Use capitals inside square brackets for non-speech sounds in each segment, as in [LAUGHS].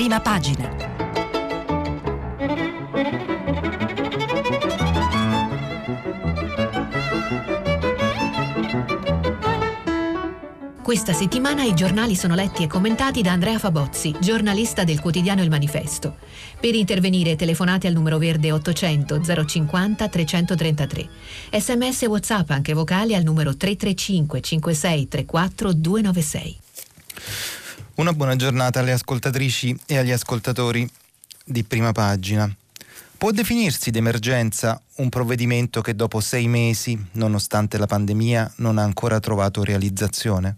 prima pagina. Questa settimana i giornali sono letti e commentati da Andrea Fabozzi, giornalista del quotidiano Il Manifesto. Per intervenire telefonate al numero verde 800 050 333. Sms e WhatsApp anche vocali al numero 335 56 34 296. Una buona giornata alle ascoltatrici e agli ascoltatori di prima pagina. Può definirsi d'emergenza un provvedimento che dopo sei mesi, nonostante la pandemia, non ha ancora trovato realizzazione?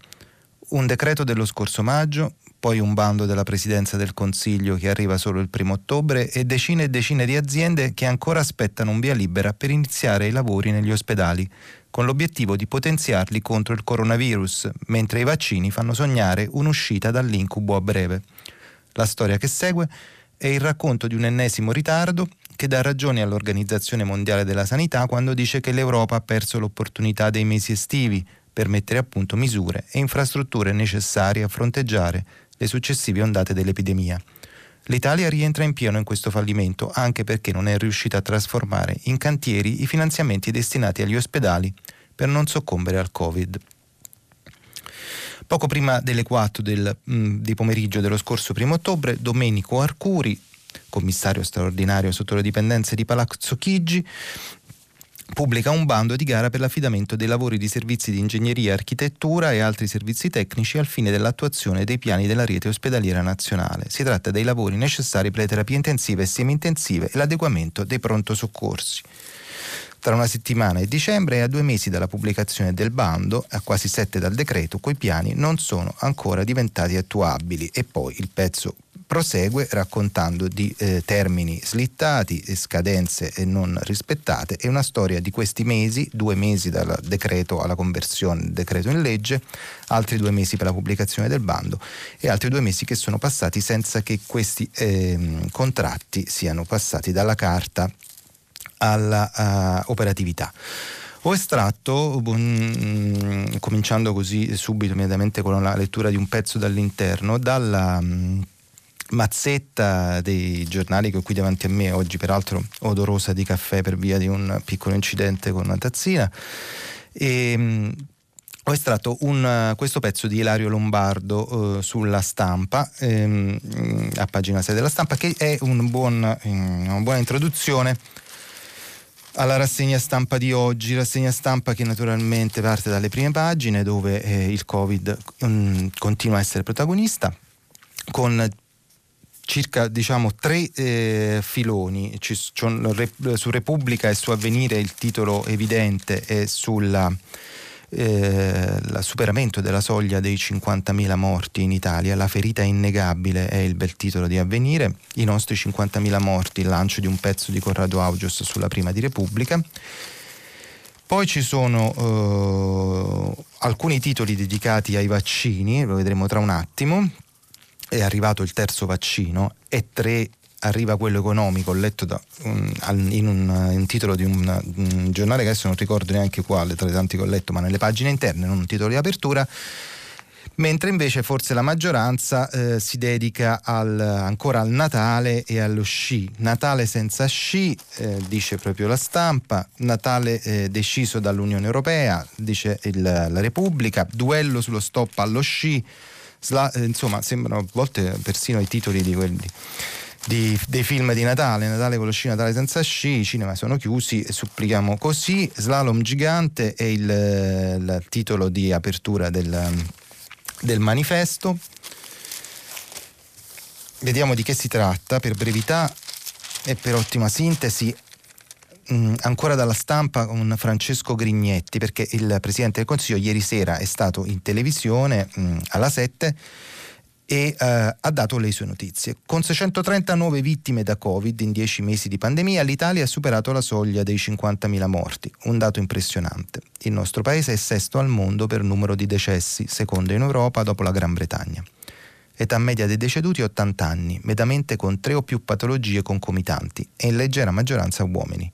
un decreto dello scorso maggio, poi un bando della Presidenza del Consiglio che arriva solo il primo ottobre e decine e decine di aziende che ancora aspettano un via libera per iniziare i lavori negli ospedali, con l'obiettivo di potenziarli contro il coronavirus, mentre i vaccini fanno sognare un'uscita dall'incubo a breve. La storia che segue è il racconto di un ennesimo ritardo che dà ragione all'Organizzazione Mondiale della Sanità quando dice che l'Europa ha perso l'opportunità dei mesi estivi, per mettere a punto misure e infrastrutture necessarie a fronteggiare le successive ondate dell'epidemia. L'Italia rientra in pieno in questo fallimento anche perché non è riuscita a trasformare in cantieri i finanziamenti destinati agli ospedali per non soccombere al Covid. Poco prima delle 4 del, mh, mm, di pomeriggio dello scorso 1 ottobre, Domenico Arcuri, commissario straordinario sotto le dipendenze di Palazzo Chigi, pubblica un bando di gara per l'affidamento dei lavori di servizi di ingegneria, architettura e altri servizi tecnici al fine dell'attuazione dei piani della rete ospedaliera nazionale. Si tratta dei lavori necessari per le terapie intensive e semi-intensive e l'adeguamento dei pronto soccorsi. Tra una settimana e dicembre e a due mesi dalla pubblicazione del bando, a quasi sette dal decreto, quei piani non sono ancora diventati attuabili e poi il pezzo prosegue raccontando di eh, termini slittati, scadenze non rispettate e una storia di questi mesi, due mesi dal decreto alla conversione del decreto in legge, altri due mesi per la pubblicazione del bando e altri due mesi che sono passati senza che questi eh, contratti siano passati dalla carta alla operatività. Ho estratto, um, cominciando così subito immediatamente con la lettura di un pezzo dall'interno, dalla um, mazzetta dei giornali che ho qui davanti a me, oggi peraltro odorosa di caffè per via di un piccolo incidente con una tazzina. E, um, ho estratto un, questo pezzo di Ilario Lombardo uh, sulla stampa, ehm, a pagina 6 della stampa, che è un buon, eh, una buona introduzione alla rassegna stampa di oggi, rassegna stampa che naturalmente parte dalle prime pagine dove eh, il Covid um, continua a essere protagonista con circa diciamo, tre eh, filoni. Ci, su Repubblica e su Avvenire il titolo evidente è sul eh, superamento della soglia dei 50.000 morti in Italia. La ferita innegabile è il bel titolo di Avvenire. I nostri 50.000 morti, il lancio di un pezzo di Corrado Augios sulla prima di Repubblica. Poi ci sono eh, alcuni titoli dedicati ai vaccini, lo vedremo tra un attimo è arrivato il terzo vaccino e tre arriva quello economico, letto da, um, in un, un, titolo di un, un, giornale che adesso non ricordo neanche quale tra i tanti che ho letto, ma nelle pagine interne, non un titolo di apertura. Mentre invece forse la maggioranza eh, si dedica al, ancora al Natale e allo sci. Natale senza sci, eh, dice proprio la stampa, Natale eh, deciso dall'Unione Europea, dice il, la Repubblica, duello sullo stop allo sci, Sla, eh, insomma sembrano a volte persino i titoli di quelli di, dei film di Natale, Natale con lo sci, Natale senza sci, i cinema sono chiusi supplichiamo così, Slalom gigante è il, il titolo di apertura del, del manifesto. Vediamo di che si tratta per brevità e per ottima sintesi mh, ancora dalla stampa con Francesco Grignetti, perché il Presidente del Consiglio ieri sera è stato in televisione mh, alla 7 e uh, ha dato le sue notizie. Con 639 vittime da Covid in 10 mesi di pandemia, l'Italia ha superato la soglia dei 50.000 morti, un dato impressionante. Il nostro paese è sesto al mondo per numero di decessi, secondo in Europa dopo la Gran Bretagna. Età media dei deceduti 80 anni, mediamente con tre o più patologie concomitanti e in leggera maggioranza uomini.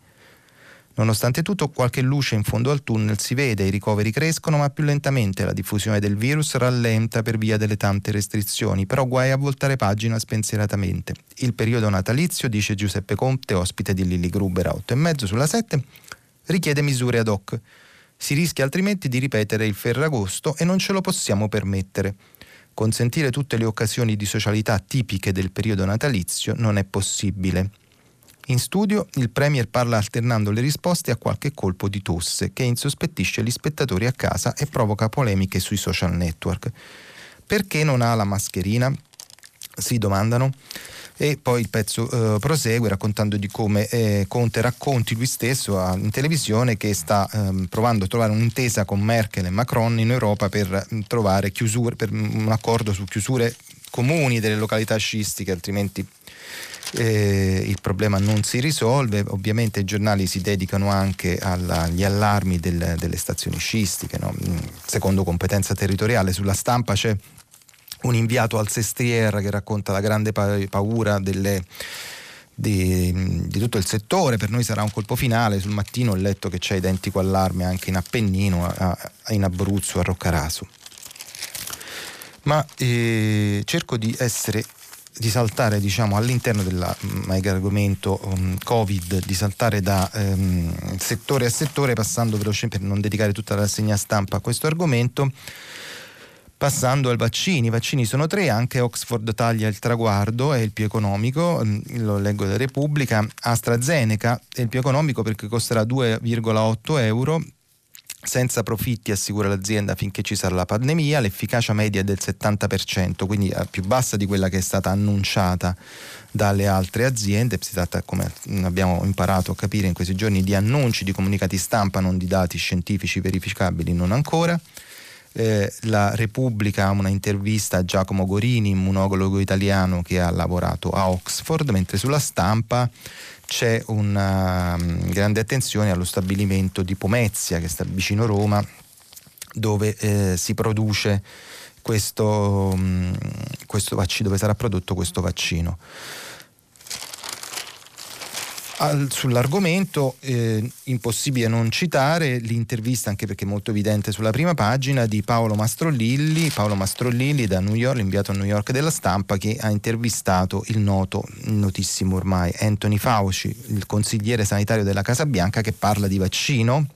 Nonostante tutto, qualche luce in fondo al tunnel si vede, i ricoveri crescono, ma più lentamente la diffusione del virus rallenta per via delle tante restrizioni, però guai a voltare pagina spensieratamente. Il periodo natalizio, dice Giuseppe Conte, ospite di Lilli Gruber a 8 e mezzo sulla 7, richiede misure ad hoc. Si rischia altrimenti di ripetere il Ferragosto e non ce lo possiamo permettere. Consentire tutte le occasioni di socialità tipiche del periodo natalizio non è possibile. In studio il Premier parla alternando le risposte a qualche colpo di tosse che insospettisce gli spettatori a casa e provoca polemiche sui social network. Perché non ha la mascherina? Si domandano. E poi il pezzo eh, prosegue raccontando di come eh, Conte racconti lui stesso a, in televisione che sta eh, provando a trovare un'intesa con Merkel e Macron in Europa per mm, trovare chiusure, per un accordo su chiusure comuni delle località sciistiche, altrimenti eh, il problema non si risolve, ovviamente i giornali si dedicano anche alla, agli allarmi del, delle stazioni scistiche, no? Mm, secondo competenza territoriale, sulla stampa c'è un inviato al Sestriere che racconta la grande paura delle, di, di, tutto il settore, per noi sarà un colpo finale, sul mattino ho letto che c'è identico allarme anche in Appennino, a, a, in Abruzzo, a Roccaraso. Ma eh, cerco di essere di saltare diciamo, all'interno del mm, argomento um, Covid, di saltare da um, settore a settore, passando velocemente per non dedicare tutta la rassegna stampa a questo argomento. Passando ai vaccini, i vaccini sono tre, anche Oxford taglia il traguardo, è il più economico, mm, lo leggo da Repubblica, AstraZeneca è il più economico perché costerà 2,8 euro, senza profitti, assicura l'azienda, finché ci sarà la pandemia, l'efficacia media è del 70%, quindi più bassa di quella che è stata annunciata dalle altre aziende. Si tratta, come abbiamo imparato a capire in questi giorni, di annunci, di comunicati stampa, non di dati scientifici verificabili, non ancora. Eh, la Repubblica ha una intervista a Giacomo Gorini, immunologo italiano che ha lavorato a Oxford, mentre sulla stampa c'è una um, grande attenzione allo stabilimento di Pomezia che sta vicino Roma dove eh, si produce questo, um, questo vaccino, dove sarà prodotto questo vaccino. Al, sull'argomento eh, impossibile non citare l'intervista, anche perché molto evidente sulla prima pagina, di Paolo Mastrolilli, Paolo Mastrolilli da New York, l'inviato a New York della stampa, che ha intervistato il noto, notissimo ormai, Anthony Fauci, il consigliere sanitario della Casa Bianca, che parla di vaccino,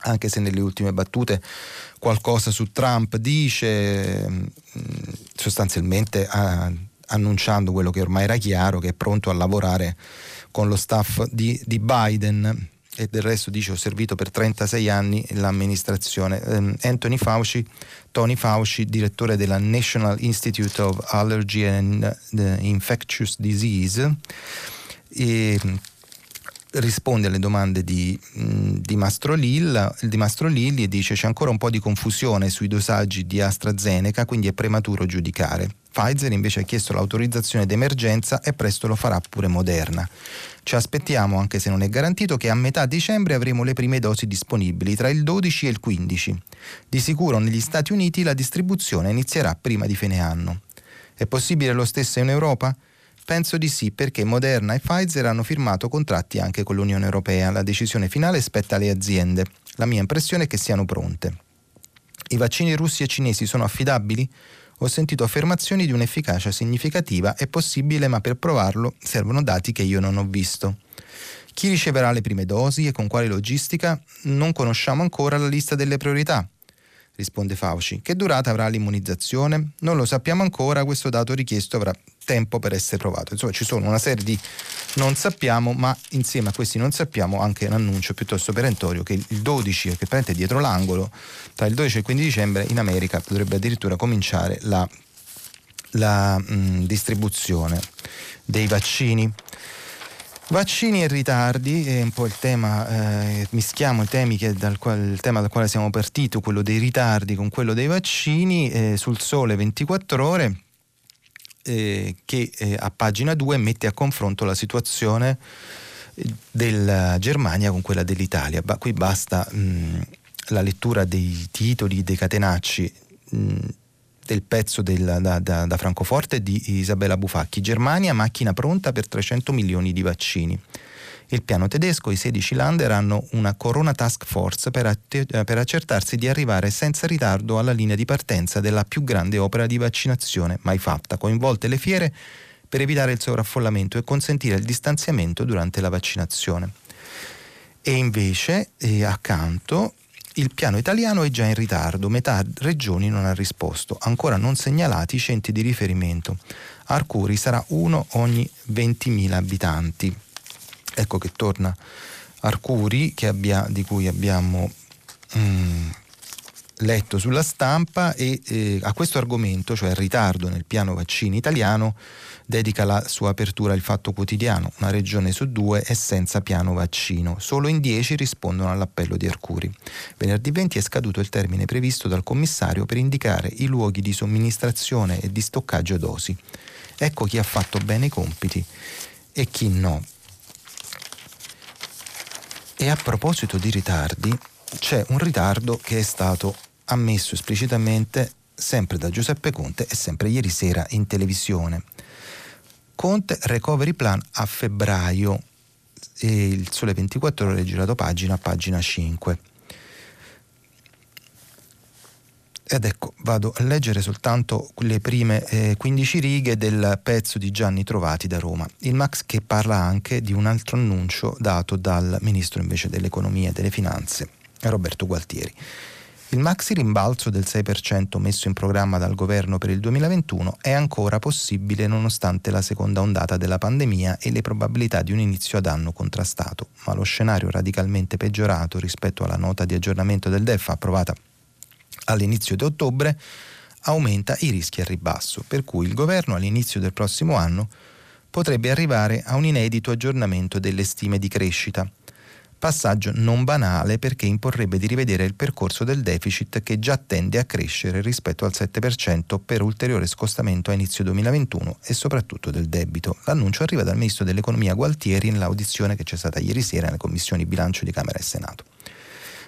anche se nelle ultime battute qualcosa su Trump dice, mm, sostanzialmente ah, annunciando quello che ormai era chiaro, che è pronto a lavorare con lo staff di, di Biden e del resto dice ho servito per 36 anni l'amministrazione. Um, Anthony Fauci, Tony Fauci, direttore della National Institute of Allergy and uh, Infectious Disease, e, risponde alle domande di, di, Mastro Lilla, di Mastro Lilli e dice c'è ancora un po' di confusione sui dosaggi di AstraZeneca, quindi è prematuro giudicare. Pfizer invece ha chiesto l'autorizzazione d'emergenza e presto lo farà pure Moderna. Ci aspettiamo, anche se non è garantito, che a metà dicembre avremo le prime dosi disponibili, tra il 12 e il 15. Di sicuro negli Stati Uniti la distribuzione inizierà prima di fine anno. È possibile lo stesso in Europa? Penso di sì, perché Moderna e Pfizer hanno firmato contratti anche con l'Unione Europea. La decisione finale spetta alle aziende. La mia impressione è che siano pronte. I vaccini russi e cinesi sono affidabili? ho sentito affermazioni di un'efficacia significativa è possibile, ma per provarlo servono dati che io non ho visto. Chi riceverà le prime dosi e con quale logistica? Non conosciamo ancora la lista delle priorità risponde Fauci. Che durata avrà l'immunizzazione? Non lo sappiamo ancora, questo dato richiesto avrà tempo per essere provato. Insomma, ci sono una serie di non sappiamo, ma insieme a questi non sappiamo anche un annuncio piuttosto perentorio che il 12, che praticamente è dietro l'angolo, tra il 12 e il 15 dicembre in America dovrebbe addirittura cominciare la, la mh, distribuzione dei vaccini. Vaccini e ritardi è un po' il tema, eh, mischiamo i temi dal quale, il tema dal quale siamo partiti, quello dei ritardi con quello dei vaccini, eh, sul sole 24 ore eh, che eh, a pagina 2 mette a confronto la situazione eh, della Germania con quella dell'Italia. Ba- qui basta mh, la lettura dei titoli, dei catenacci. Mh, del pezzo del, da, da, da, Francoforte di Isabella Bufacchi. Germania, macchina pronta per 300 milioni di vaccini. Il piano tedesco, i 16 Lander hanno una Corona Task Force per, att- per, accertarsi di arrivare senza ritardo alla linea di partenza della più grande opera di vaccinazione mai fatta, coinvolte le fiere per evitare il sovraffollamento e consentire il distanziamento durante la vaccinazione. E invece, eh, accanto, il piano italiano è già in ritardo, metà regioni non ha risposto, ancora non segnalati i centri di riferimento. Arcuri sarà uno ogni 20.000 abitanti. Ecco che torna Arcuri abbia, di cui abbiamo mm, letto sulla stampa e eh, a questo argomento, cioè il ritardo nel piano vaccini italiano, dedica la sua apertura al Fatto Quotidiano. Una regione su due è senza piano vaccino. Solo in dieci rispondono all'appello di Arcuri. Venerdì 20 è scaduto il termine previsto dal commissario per indicare i luoghi di somministrazione e di stoccaggio dosi. Ecco chi ha fatto bene i compiti e chi no. E a proposito di ritardi, c'è un ritardo che è stato ammesso esplicitamente sempre da Giuseppe Conte e sempre ieri sera in televisione. Conte Recovery Plan a febbraio e il Sole 24 ore girato pagina pagina 5. Ed ecco, vado a leggere soltanto le prime eh, 15 righe del pezzo di Gianni Trovati da Roma. Il Max che parla anche di un altro annuncio dato dal ministro invece dell'economia e delle finanze, Roberto Gualtieri. Il maxi rimbalzo del 6% messo in programma dal governo per il 2021 è ancora possibile nonostante la seconda ondata della pandemia e le probabilità di un inizio ad anno contrastato, ma lo scenario radicalmente peggiorato rispetto alla nota di aggiornamento del DEF approvata all'inizio di ottobre aumenta i rischi al ribasso, per cui il governo all'inizio del prossimo anno potrebbe arrivare a un inedito aggiornamento delle stime di crescita passaggio non banale perché imporrebbe di rivedere il percorso del deficit che già tende a crescere rispetto al 7% per ulteriore scostamento a inizio 2021 e soprattutto del debito. L'annuncio arriva dal ministro dell'economia Gualtieri nell'audizione che c'è stata ieri sera nelle commissioni bilancio di Camera e Senato.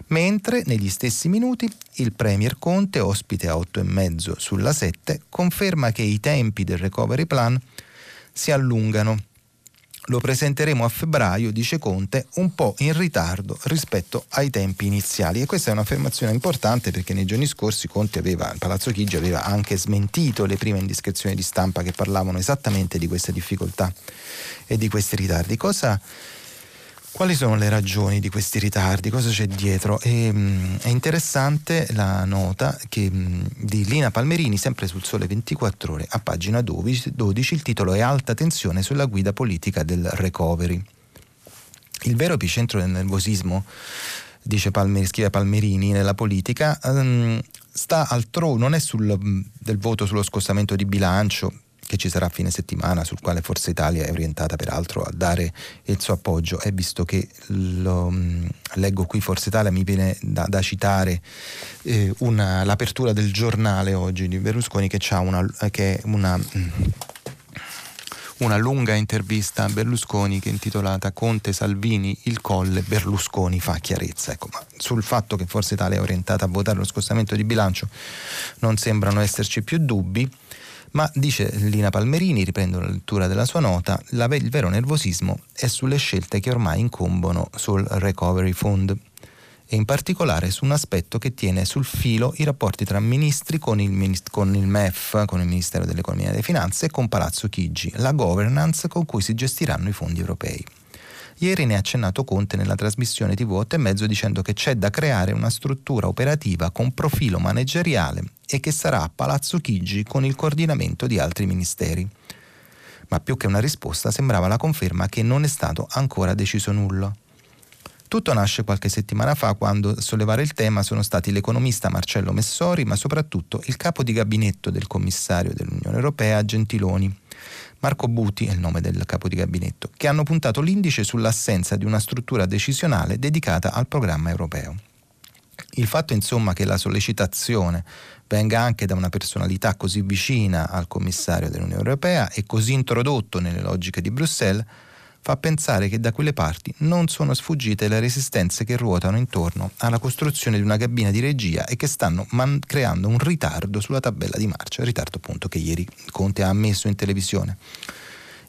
Mentre negli stessi minuti il Premier Conte, ospite a 8,5 sulla 7, conferma che i tempi del recovery plan si allungano lo presenteremo a febbraio, dice Conte, un po' in ritardo rispetto ai tempi iniziali. E questa è un'affermazione importante perché nei giorni scorsi Conte aveva, Palazzo Chigi aveva anche smentito le prime indiscrezioni di stampa che parlavano esattamente di queste difficoltà e di questi ritardi. Cosa quali sono le ragioni di questi ritardi? Cosa c'è dietro? E, mh, mm, è interessante la nota che, mh, mm, di Lina Palmerini, sempre sul Sole 24 Ore, a pagina 12, 12, il titolo è Alta tensione sulla guida politica del recovery. Il vero epicentro del nervosismo, dice Palmer, scrive Palmerini, nella politica, um, sta altrove, non è sul, mm, del voto sullo scostamento di bilancio, che ci sarà a fine settimana, sul quale Forza Italia è orientata peraltro a dare il suo appoggio e visto che lo, mm, leggo qui Forza Italia mi viene da, da citare eh, una, l'apertura del giornale oggi di Berlusconi che ha una, che una mm, una lunga intervista a Berlusconi che è intitolata Conte Salvini il colle Berlusconi fa chiarezza. Ecco, ma sul fatto che Forza Italia è orientata a votare lo scostamento di bilancio non sembrano esserci più dubbi. Ma dice Lina Palmerini, riprendo la lettura della sua nota, il vero nervosismo è sulle scelte che ormai incombono sul Recovery Fund e in particolare su un aspetto che tiene sul filo i rapporti tra ministri con il, con il MEF, con il Ministero dell'Economia e delle Finanze e con Palazzo Chigi, la governance con cui si gestiranno i fondi europei. Ieri ne ha accennato Conte nella trasmissione TV 8 e mezzo dicendo che c'è da creare una struttura operativa con profilo manageriale e che sarà a Palazzo Chigi con il coordinamento di altri ministeri. Ma più che una risposta sembrava la conferma che non è stato ancora deciso nulla. Tutto nasce qualche settimana fa quando a sollevare il tema sono stati l'economista Marcello Messori, ma soprattutto il capo di gabinetto del commissario dell'Unione Europea Gentiloni, Marco Buti è il nome del capo di gabinetto, che hanno puntato l'indice sull'assenza di una struttura decisionale dedicata al programma europeo. Il fatto insomma che la sollecitazione venga anche da una personalità così vicina al commissario dell'Unione Europea e così introdotto nelle logiche di Bruxelles fa pensare che da quelle parti non sono sfuggite le resistenze che ruotano intorno alla costruzione di una cabina di regia e che stanno man- creando un ritardo sulla tabella di marcia, ritardo appunto che ieri Conte ha ammesso in televisione.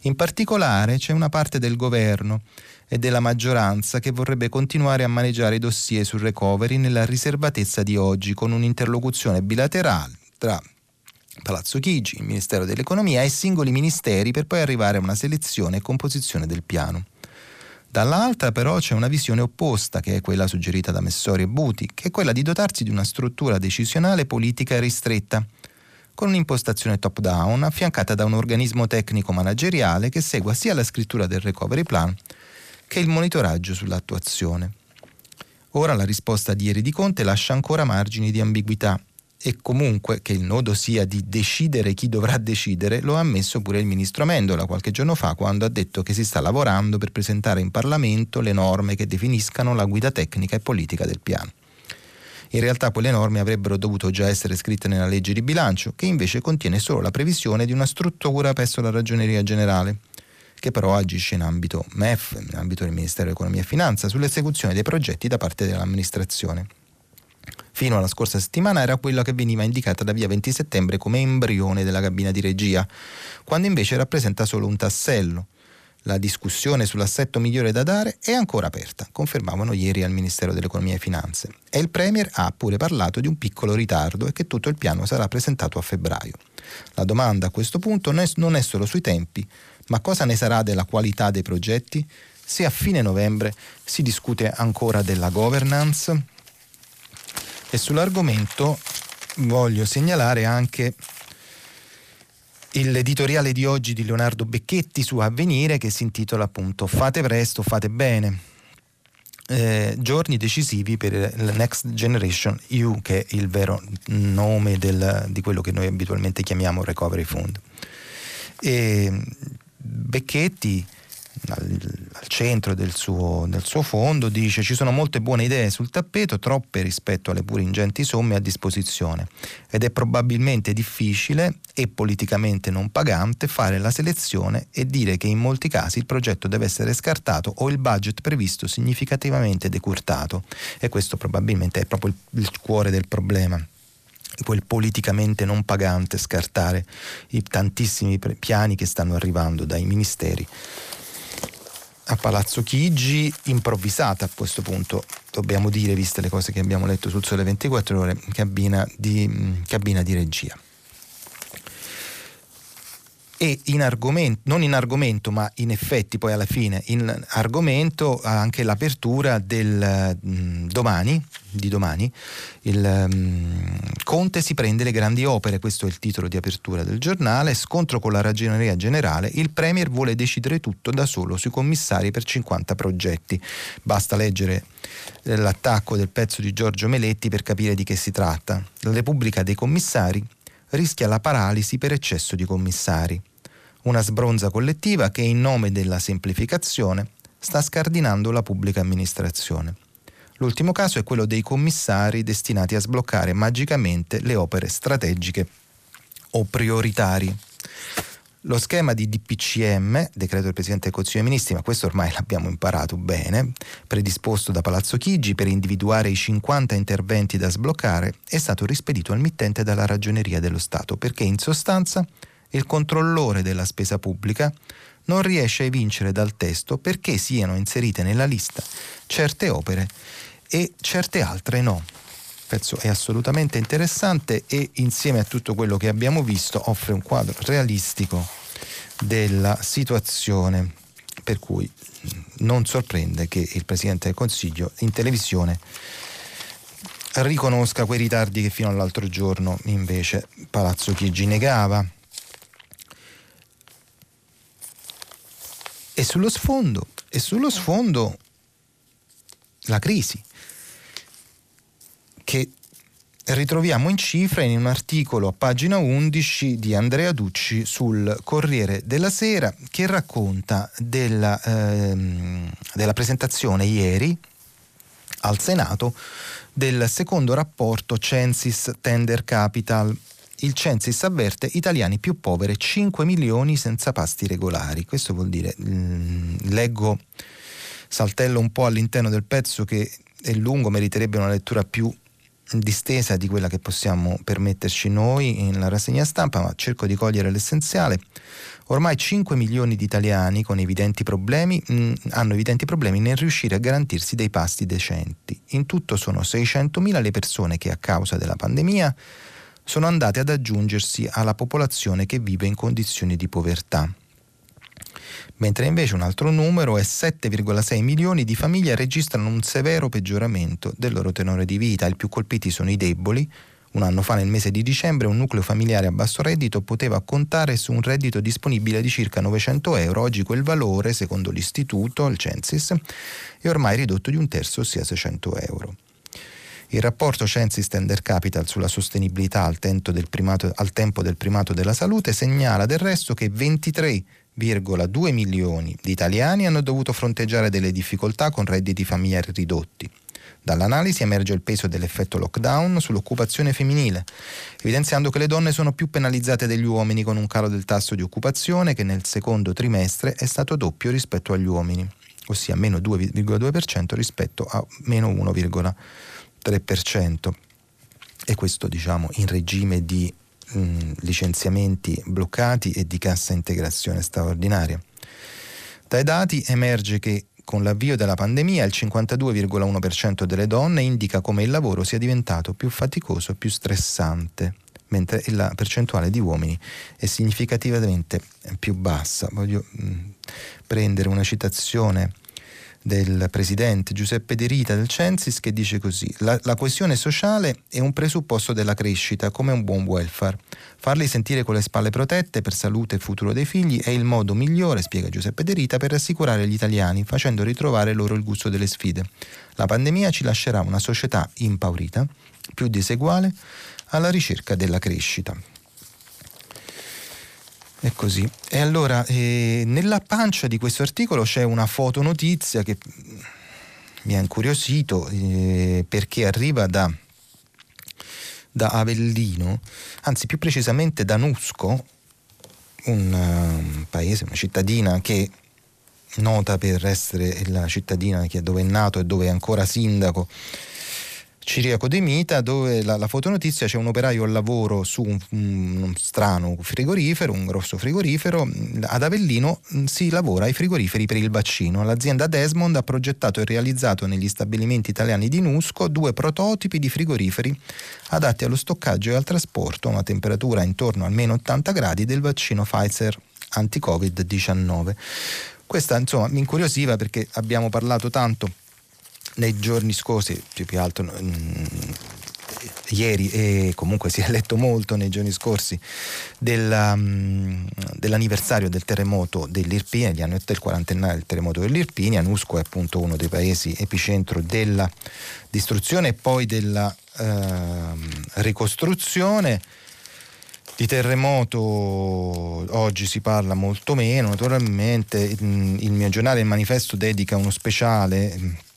In particolare c'è una parte del governo e della maggioranza che vorrebbe continuare a maneggiare i dossier sul recovery nella riservatezza di oggi con un'interlocuzione bilaterale tra Palazzo Chigi, il Ministero dell'Economia e singoli ministeri per poi arrivare a una selezione e composizione del piano. Dall'altra però c'è una visione opposta, che è quella suggerita da Messori e Buti, che è quella di dotarsi di una struttura decisionale politica ristretta, con un'impostazione top-down affiancata da un organismo tecnico manageriale che segua sia la scrittura del recovery plan che il monitoraggio sull'attuazione. Ora la risposta di ieri di Conte lascia ancora margini di ambiguità e comunque che il nodo sia di decidere chi dovrà decidere lo ha ammesso pure il ministro Amendola qualche giorno fa quando ha detto che si sta lavorando per presentare in Parlamento le norme che definiscano la guida tecnica e politica del piano. In realtà quelle norme avrebbero dovuto già essere scritte nella legge di bilancio, che invece contiene solo la previsione di una struttura presso la Ragioneria Generale, che però agisce in ambito MEF, in ambito del Ministero dell'Economia e Finanza, sull'esecuzione dei progetti da parte dell'amministrazione fino alla scorsa settimana era quella che veniva indicata da via 20 settembre come embrione della cabina di regia, quando invece rappresenta solo un tassello. La discussione sull'assetto migliore da dare è ancora aperta, confermavano ieri al Ministero dell'Economia e Finanze. E il Premier ha pure parlato di un piccolo ritardo e che tutto il piano sarà presentato a febbraio. La domanda a questo punto non è solo sui tempi, ma cosa ne sarà della qualità dei progetti? Se a fine novembre si discute ancora della governance, e sull'argomento voglio segnalare anche l'editoriale di oggi di Leonardo Becchetti su Avvenire che si intitola appunto Fate presto, fate bene. Eh, giorni decisivi per il Next Generation EU, che è il vero nome del, di quello che noi abitualmente chiamiamo Recovery Fund. E Becchetti al, al centro del suo, del suo, fondo, dice ci sono molte buone idee sul tappeto, troppe rispetto alle pure ingenti somme a disposizione. Ed è probabilmente difficile e politicamente non pagante fare la selezione e dire che in molti casi il progetto deve essere scartato o il budget previsto significativamente decurtato. E questo probabilmente è proprio il, il cuore del problema quel politicamente non pagante scartare i tantissimi piani che stanno arrivando dai ministeri a Palazzo Chigi, improvvisata a questo punto, dobbiamo dire, viste le cose che abbiamo letto sul Sole 24 Ore, cabina di, cabina di regia e in argomento, non in argomento ma in effetti poi alla fine in argomento anche l'apertura del mh, domani, di domani, il um, Conte si prende le grandi opere, questo è il titolo di apertura del giornale, scontro con la ragioneria generale, il Premier vuole decidere tutto da solo sui commissari per 50 progetti. Basta leggere eh, l'attacco del pezzo di Giorgio Meletti per capire di che si tratta. La Repubblica dei commissari rischia la paralisi per eccesso di commissari una sbronza collettiva che in nome della semplificazione sta scardinando la pubblica amministrazione. L'ultimo caso è quello dei commissari destinati a sbloccare magicamente le opere strategiche o prioritarie. Lo schema di DPCM, decreto del Presidente del Consiglio dei Ministri, ma questo ormai l'abbiamo imparato bene, predisposto da Palazzo Chigi per individuare i 50 interventi da sbloccare, è stato rispedito al mittente dalla Ragioneria dello Stato perché in sostanza il controllore della spesa pubblica non riesce a evincere dal testo perché siano inserite nella lista certe opere e certe altre no. Il pezzo è assolutamente interessante e insieme a tutto quello che abbiamo visto offre un quadro realistico della situazione per cui non sorprende che il Presidente del Consiglio in televisione riconosca quei ritardi che fino all'altro giorno invece Palazzo Chigi negava. E sullo sfondo, e sullo sfondo la crisi che ritroviamo in cifra in un articolo a pagina 11 di Andrea Ducci sul Corriere della Sera che racconta della, ehm, della presentazione ieri al Senato del secondo rapporto Censis Tender Capital il Censis avverte italiani più povere 5 milioni senza pasti regolari. Questo vuol dire, mm, leggo, saltello un po' all'interno del pezzo che è lungo, meriterebbe una lettura più distesa di quella che possiamo permetterci noi nella rassegna stampa, ma cerco di cogliere l'essenziale. Ormai 5 milioni di italiani evidenti problemi, mh, mm, hanno evidenti problemi nel riuscire a garantirsi dei pasti decenti. In tutto sono 600.000 le persone che a causa della pandemia sono andate ad aggiungersi alla popolazione che vive in condizioni di povertà mentre invece un altro numero è 7,6 milioni di famiglie registrano un severo peggioramento del loro tenore di vita. I più colpiti sono i deboli, un anno fa, nel mese di dicembre, un nucleo familiare a basso reddito poteva contare su un reddito disponibile di circa 900 euro. Oggi quel valore, secondo l'istituto, il Censis, è ormai ridotto di un terzo, ossia 600 euro. Il rapporto Censis Standard Capital sulla sostenibilità al tempo, primato, al tempo del primato della salute segnala del resto che 23,2 milioni di italiani hanno dovuto fronteggiare delle difficoltà con redditi familiari ridotti. Dall'analisi emerge il peso dell'effetto lockdown sull'occupazione femminile, evidenziando che le donne sono più penalizzate degli uomini con un calo del tasso di occupazione che nel secondo trimestre è stato doppio rispetto agli uomini, ossia meno 2,2% rispetto a meno 1,3%. E questo diciamo in regime di mh, licenziamenti bloccati e di cassa integrazione straordinaria. Dai dati emerge che con l'avvio della pandemia il 52,1% delle donne indica come il lavoro sia diventato più faticoso e più stressante, mentre la percentuale di uomini è significativamente più bassa. Voglio mh, prendere una citazione del presidente Giuseppe De Rita del Censis che dice così: la, la, coesione sociale è un presupposto della crescita, come un buon welfare. Farli sentire con le spalle protette per salute e futuro dei figli è il modo migliore, spiega Giuseppe De Rita, per rassicurare gli italiani, facendo ritrovare loro il gusto delle sfide. La pandemia ci lascerà una società impaurita, più diseguale, alla ricerca della crescita. È così. E allora, eh, nella pancia di questo articolo c'è una fotonotizia che mi ha incuriosito eh, perché arriva da, da, Avellino, anzi più precisamente da Nusco, un uh, paese, una cittadina che nota per essere la cittadina dove è nato e dove è ancora sindaco Ciriaco De Mita dove la, la fotonotizia c'è un operaio al lavoro su un, un, strano frigorifero, un grosso frigorifero. Ad Avellino mm, si lavora ai frigoriferi per il vaccino. L'azienda Desmond ha progettato e realizzato negli stabilimenti italiani di Nusco due prototipi di frigoriferi adatti allo stoccaggio e al trasporto a una temperatura intorno a meno 80 gradi del vaccino Pfizer anti-Covid-19. Questa insomma mi incuriosiva perché abbiamo parlato tanto nei giorni scorsi, più che altro mh, mm, ieri e comunque [LAUGHS] si è letto molto nei giorni scorsi della, mh, mm, dell'anniversario del terremoto dell'Irpinia, gli anni del quarantenario del terremoto dell'Irpinia, Nusco è appunto uno dei paesi epicentro della distruzione e poi della eh, ricostruzione. Di terremoto oggi si parla molto meno, naturalmente il mio giornale, il manifesto, dedica uno speciale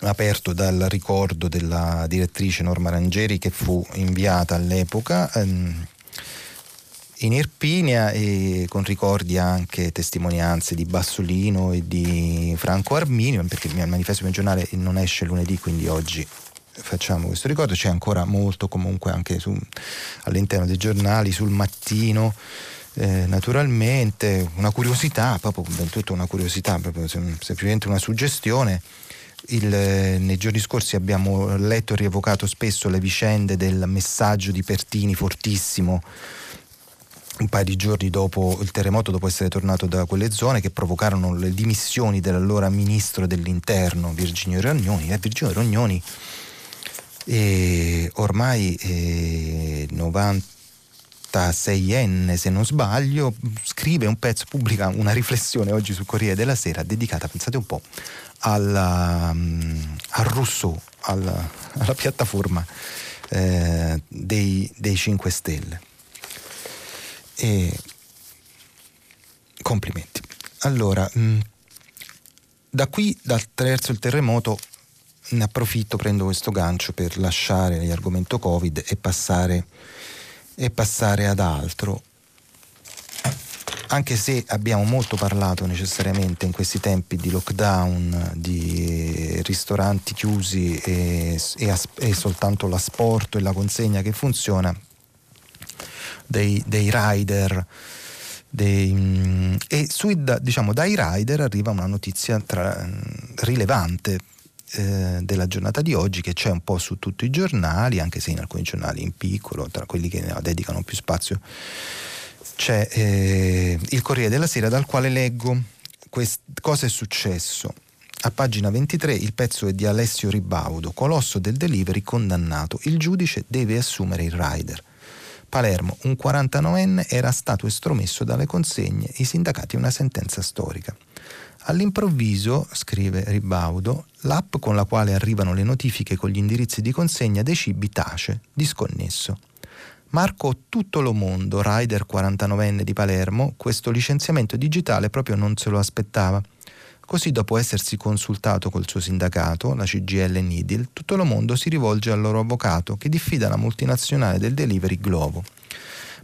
aperto dal ricordo della direttrice Norma Rangeri che fu inviata all'epoca ehm, in Irpinia e con ricordi anche testimonianze di Bassolino e di Franco Arminio perché il manifesto del giornale non esce lunedì quindi oggi facciamo questo ricordo. C'è ancora molto comunque anche su, all'interno dei giornali sul mattino eh, naturalmente. Una curiosità proprio tutta una curiosità proprio semplicemente una suggestione il, nei giorni scorsi abbiamo letto e rievocato spesso le vicende del messaggio di Pertini fortissimo un paio di giorni dopo il terremoto, dopo essere tornato da quelle zone, che provocarono le dimissioni dell'allora ministro dell'interno Virginio Rognoni. E Virginio Rognoni eh, ormai eh, 96enne se non sbaglio, scrive un pezzo, pubblica una riflessione oggi sul Corriere della Sera dedicata, pensate un po', alla, al Rousseau, alla, alla piattaforma eh, dei, dei 5 Stelle. E complimenti. Allora, mm, da qui, attraverso il terremoto, ne approfitto, prendo questo gancio per lasciare l'argomento Covid e passare, e passare ad altro anche se abbiamo molto parlato necessariamente in questi tempi di lockdown, di ristoranti chiusi e, e, e soltanto l'asporto e la consegna che funziona, dei, dei rider dei, e sui, diciamo, dai rider arriva una notizia tra, rilevante eh, della giornata di oggi che c'è un po' su tutti i giornali, anche se in alcuni giornali in piccolo, tra quelli che ne dedicano più spazio, c'è eh, il Corriere della Sera dal quale leggo quest- cosa è successo. A pagina 23 il pezzo è di Alessio Ribaudo, colosso del delivery condannato. Il giudice deve assumere il rider. Palermo, un 49enne, era stato estromesso dalle consegne, i sindacati una sentenza storica. All'improvviso, scrive Ribaudo, l'app con la quale arrivano le notifiche con gli indirizzi di consegna dei cibi tace, disconnesso. Marco Tutto mondo, rider 49enne di Palermo, questo licenziamento digitale proprio non se lo aspettava. Così, dopo essersi consultato col suo sindacato, la CGL Nidil, tutto il mondo si rivolge al loro avvocato che diffida la multinazionale del delivery Glovo.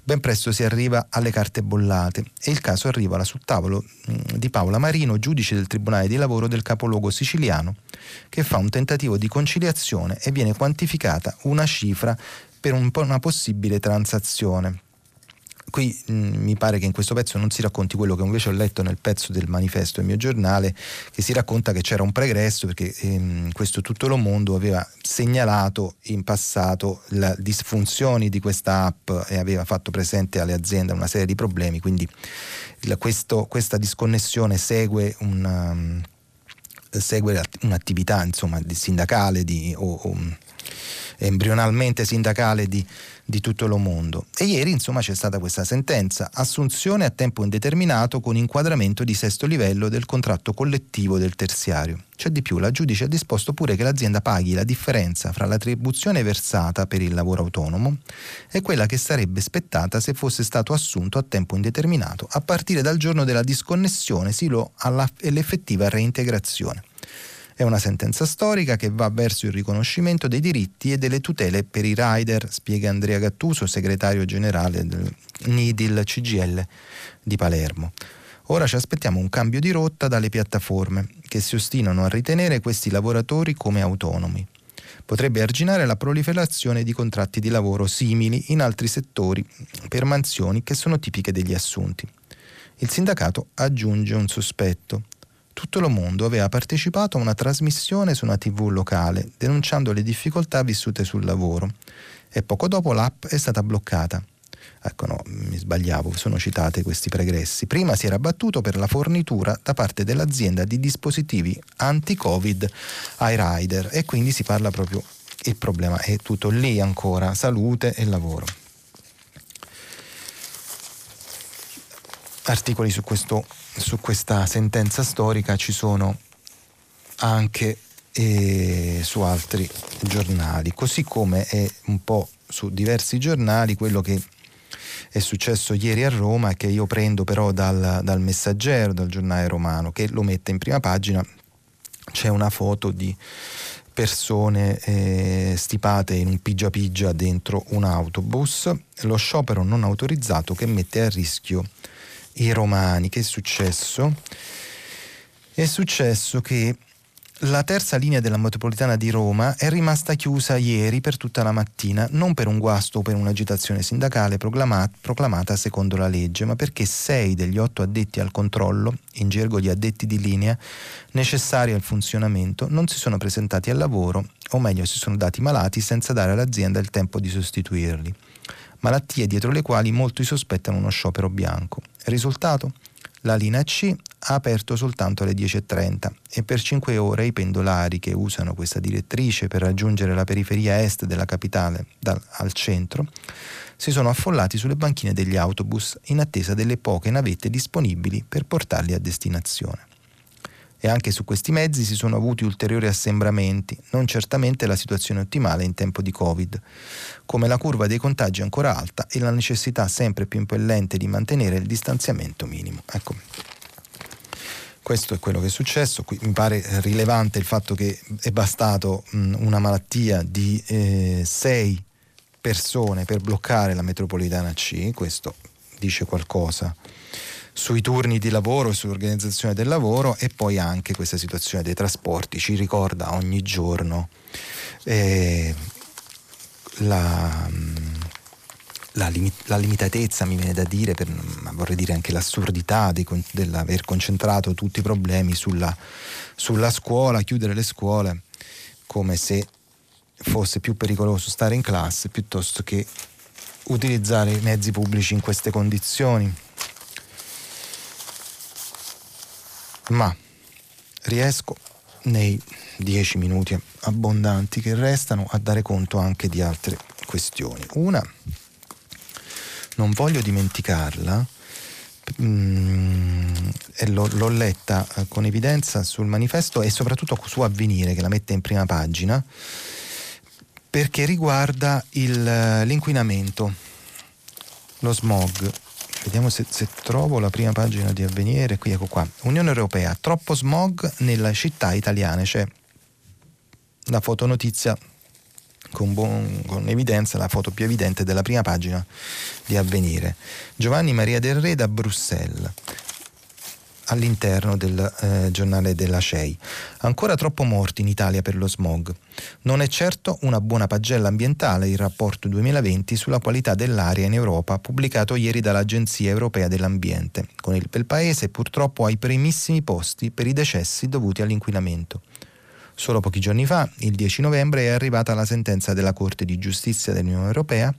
Ben presto si arriva alle carte bollate e il caso arriva sul tavolo mm, di Paola Marino, giudice del Tribunale di Lavoro del capoluogo siciliano, che fa un tentativo di conciliazione e viene quantificata una cifra per un una possibile transazione. Qui mh, mm, mi pare che in questo pezzo non si racconti quello che invece ho letto nel pezzo del manifesto del mio giornale, che si racconta che c'era un pregresso perché ehm, questo tutto lo mondo aveva segnalato in passato le disfunzioni di questa app e aveva fatto presente alle aziende una serie di problemi, quindi il, questo, questa disconnessione segue una, um, segue un'attività insomma, di sindacale di, o, o embrionalmente sindacale di di tutto lo mondo. E ieri insomma c'è stata questa sentenza, assunzione a tempo indeterminato con inquadramento di sesto livello del contratto collettivo del terziario. C'è di più, la giudice ha disposto pure che l'azienda paghi la differenza fra l'attribuzione versata per il lavoro autonomo e quella che sarebbe spettata se fosse stato assunto a tempo indeterminato a partire dal giorno della disconnessione sino all'effettiva reintegrazione. È una sentenza storica che va verso il riconoscimento dei diritti e delle tutele per i rider, spiega Andrea Gattuso, segretario generale del NIDIL CGL di Palermo. Ora ci aspettiamo un cambio di rotta dalle piattaforme, che si ostinano a ritenere questi lavoratori come autonomi. Potrebbe arginare la proliferazione di contratti di lavoro simili in altri settori per mansioni che sono tipiche degli assunti. Il sindacato aggiunge un sospetto tutto il mondo aveva partecipato a una trasmissione su una tv locale denunciando le difficoltà vissute sul lavoro e poco dopo l'app è stata bloccata. Ecco no, mi sbagliavo, sono citate questi pregressi. Prima si era battuto per la fornitura da parte dell'azienda di dispositivi anti-Covid ai rider e quindi si parla proprio, il problema è tutto lì ancora, salute e lavoro. Articoli su questo su questa sentenza storica ci sono anche eh, su altri giornali, così come è un po' su diversi giornali quello che è successo ieri a Roma che io prendo però dal, dal messaggero, dal giornale romano, che lo mette in prima pagina, c'è una foto di persone eh, stipate in un pigia pigia dentro un autobus, lo sciopero non autorizzato che mette a rischio i romani. Che è successo? È successo che la terza linea della metropolitana di Roma è rimasta chiusa ieri per tutta la mattina, non per un guasto o per un'agitazione sindacale proclamata secondo la legge, ma perché sei degli otto addetti al controllo, in gergo gli addetti di linea, necessari al funzionamento, non si sono presentati al lavoro, o meglio si sono dati malati senza dare all'azienda il tempo di sostituirli malattie dietro le quali molti sospettano uno sciopero bianco. Risultato? La linea C ha aperto soltanto alle 10.30 e per 5 ore i pendolari che usano questa direttrice per raggiungere la periferia est della capitale dal, al centro si sono affollati sulle banchine degli autobus in attesa delle poche navette disponibili per portarli a destinazione e anche su questi mezzi si sono avuti ulteriori assembramenti, non certamente la situazione ottimale in tempo di Covid, come la curva dei contagi ancora alta e la necessità sempre più impellente di mantenere il distanziamento minimo. Ecco. Questo è quello che è successo, Qui mi pare rilevante il fatto che è bastato mh, una malattia di eh, sei persone per bloccare la metropolitana C, questo dice qualcosa sui turni di lavoro e sull'organizzazione del lavoro e poi anche questa situazione dei trasporti ci ricorda ogni giorno eh, la, la, lim- la, limitatezza, mi viene da dire, per, ma vorrei dire anche l'assurdità di, dell'aver concentrato tutti i problemi sulla, sulla scuola, chiudere le scuole, come se fosse più pericoloso stare in classe piuttosto che utilizzare i mezzi pubblici in queste condizioni. Ma riesco nei dieci minuti abbondanti che restano a dare conto anche di altre questioni. Una, non voglio dimenticarla, mm, e l'ho, l'ho, letta eh, con evidenza sul manifesto e soprattutto su Avvenire che la mette in prima pagina, perché riguarda il, eh, l'inquinamento, lo smog. Vediamo se, se, trovo la prima pagina di Avvenire, qui ecco qua. Unione Europea, troppo smog nelle città italiane, c'è la fotonotizia con, buon, con, evidenza la foto più evidente della prima pagina di Avvenire. Giovanni Maria del Re da Bruxelles all'interno del eh, giornale della CEI. Ancora troppo morti in Italia per lo smog. Non è certo una buona pagella ambientale il rapporto 2020 sulla qualità dell'aria in Europa pubblicato ieri dall'Agenzia Europea dell'Ambiente, con il bel paese purtroppo ai primissimi posti per i decessi dovuti all'inquinamento. Solo pochi giorni fa, il 10 novembre, è arrivata la sentenza della Corte di giustizia dell'Unione Europea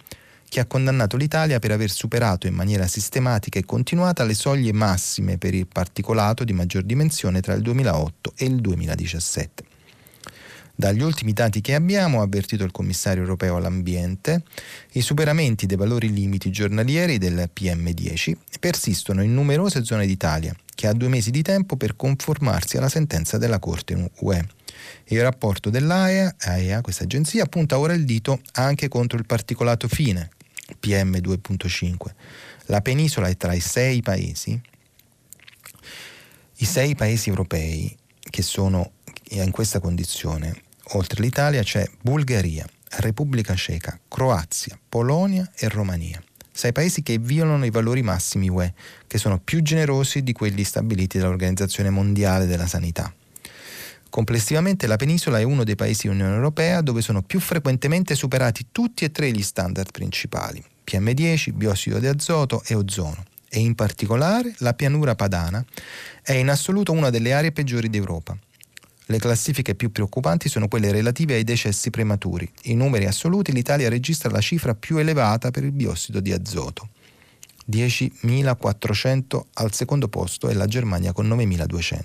che ha condannato l'Italia per aver superato in maniera sistematica e continuata le soglie massime per il particolato di maggior dimensione tra il 2008 e il 2017. Dagli ultimi dati che abbiamo, ha avvertito il commissario europeo all'ambiente, i superamenti dei valori limiti giornalieri del PM10 persistono in numerose zone d'Italia, che ha due mesi di tempo per conformarsi alla sentenza della Corte UE. Il rapporto dell'AEA, AEA, questa agenzia, punta ora il dito anche contro il particolato fine, PM2.5. La penisola è tra i sei paesi, i sei paesi europei che sono in questa condizione. Oltre l'Italia c'è Bulgaria, Repubblica Ceca, Croazia, Polonia e Romania. Sei paesi che violano i valori massimi UE, che sono più generosi di quelli stabiliti dall'Organizzazione Mondiale della Sanità. Complessivamente la penisola è uno dei paesi dell'Unione Europea dove sono più frequentemente superati tutti e tre gli standard principali, PM10, biossido di azoto e ozono. E in particolare la pianura padana è in assoluto una delle aree peggiori d'Europa. Le classifiche più preoccupanti sono quelle relative ai decessi prematuri. In numeri assoluti l'Italia registra la cifra più elevata per il biossido di azoto. 10.400 al secondo posto e la Germania con 9.200.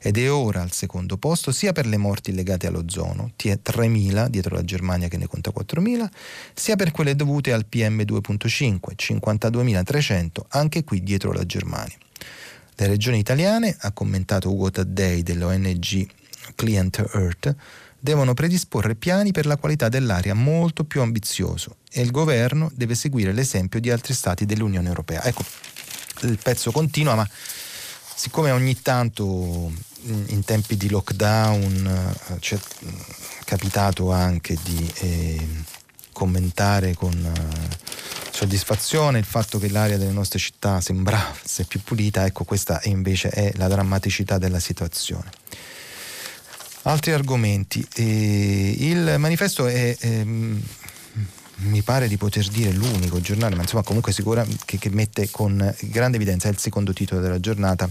Ed è ora al secondo posto sia per le morti legate all'ozono, 3.000 dietro la Germania che ne conta 4.000, sia per quelle dovute al PM2.5, 52.300, anche qui dietro la Germania. Le regioni italiane, ha commentato Ugo Taddei dell'ONG Client Earth, devono predisporre piani per la qualità dell'aria molto più ambizioso e il governo deve seguire l'esempio di altri stati dell'Unione Europea. Ecco, il pezzo continua, ma siccome ogni tanto in tempi di lockdown eh, ci è capitato anche di eh, commentare con eh, soddisfazione il fatto che l'aria delle nostre città sembrasse più pulita, ecco questa invece è la drammaticità della situazione. Altri argomenti. Eh, il manifesto è, ehm, mi pare di poter dire l'unico giornale, ma insomma comunque sicura che, che mette con grande evidenza, è il secondo titolo della giornata,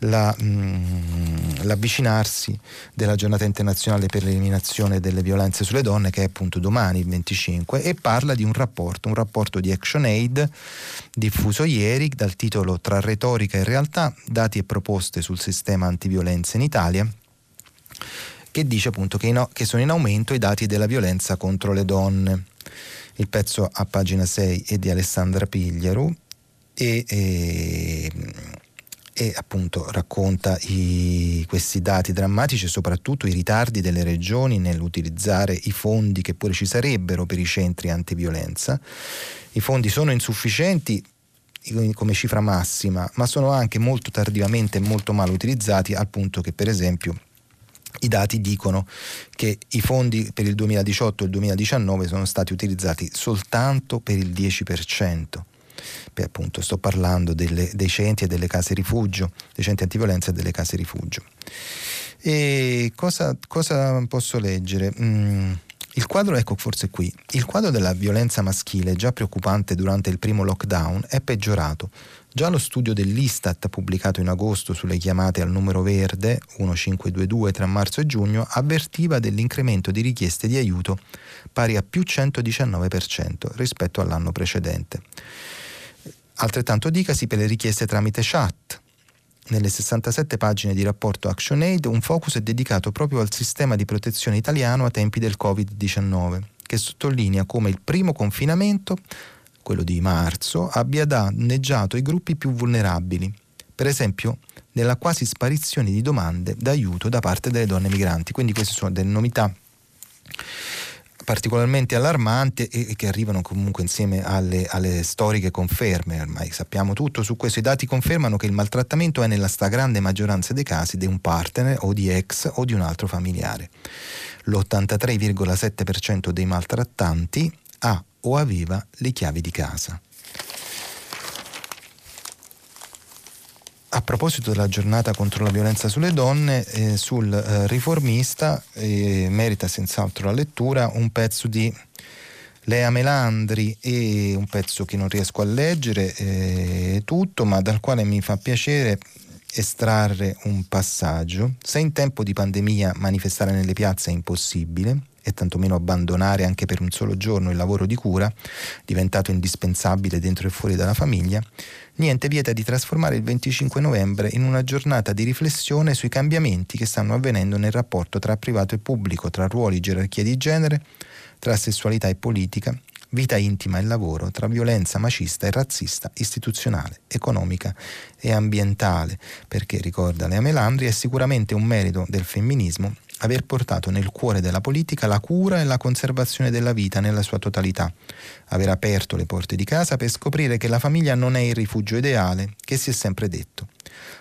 la, mh, mm, l'avvicinarsi della giornata internazionale per l'eliminazione delle violenze sulle donne, che è appunto domani il 25, e parla di un rapporto, un rapporto di ActionAid diffuso ieri dal titolo Tra retorica e realtà, dati e proposte sul sistema antiviolenza in Italia che dice appunto che, in, che sono in aumento i dati della violenza contro le donne. Il pezzo a pagina 6 è di Alessandra Pigliaru e, e, e appunto racconta i, questi dati drammatici e soprattutto i ritardi delle regioni nell'utilizzare i fondi che pure ci sarebbero per i centri antiviolenza. I fondi sono insufficienti come cifra massima, ma sono anche molto tardivamente e molto mal utilizzati al punto che per esempio i dati dicono che i fondi per il 2018 e il 2019 sono stati utilizzati soltanto per il 10%. Beh, appunto, sto parlando delle, dei centri e delle case rifugio, dei centri antiviolenza e delle case rifugio. E cosa, cosa posso leggere? Mm, Il quadro, ecco forse qui, il quadro della violenza maschile, già preoccupante durante il primo lockdown, è peggiorato. Già lo studio dell'Istat, pubblicato in agosto sulle chiamate al numero verde 1522 tra marzo e giugno, avvertiva dell'incremento di richieste di aiuto pari a più 119% rispetto all'anno precedente. Altrettanto dicasi per le richieste tramite chat, nelle 67 pagine di rapporto ActionAid un focus è dedicato proprio al sistema di protezione italiano a tempi del Covid-19, che sottolinea come il primo confinamento, quello di marzo, abbia danneggiato i gruppi più vulnerabili, per esempio nella quasi sparizione di domande d'aiuto da parte delle donne migranti. Quindi queste sono delle novità particolarmente allarmanti e, che arrivano comunque insieme alle, alle, storiche conferme, ormai sappiamo tutto su questo, i dati confermano che il maltrattamento è nella stragrande maggioranza dei casi di un partner o di ex o di un altro familiare. L'83,7% dei maltrattanti ha o aveva le chiavi di casa. A proposito della giornata contro la violenza sulle donne, eh, sul eh, riformista eh, merita senz'altro la lettura un pezzo di Lea Melandri e un pezzo che non riesco a leggere eh, tutto, ma dal quale mi fa piacere estrarre un passaggio. Se in tempo di pandemia manifestare nelle piazze è impossibile, e tantomeno abbandonare anche per un solo giorno il lavoro di cura, diventato indispensabile dentro e fuori dalla famiglia, niente vieta di trasformare il 25 novembre in una giornata di riflessione sui cambiamenti che stanno avvenendo nel rapporto tra privato e pubblico, tra ruoli e gerarchie di genere, tra sessualità e politica, vita intima e lavoro, tra violenza macista e razzista, istituzionale, economica e ambientale, perché, ricorda Lea Melandri, è sicuramente un merito del femminismo aver portato nel cuore della politica la cura e la conservazione della vita nella sua totalità, aver aperto le porte di casa per scoprire che la famiglia non è il rifugio ideale che si è sempre detto,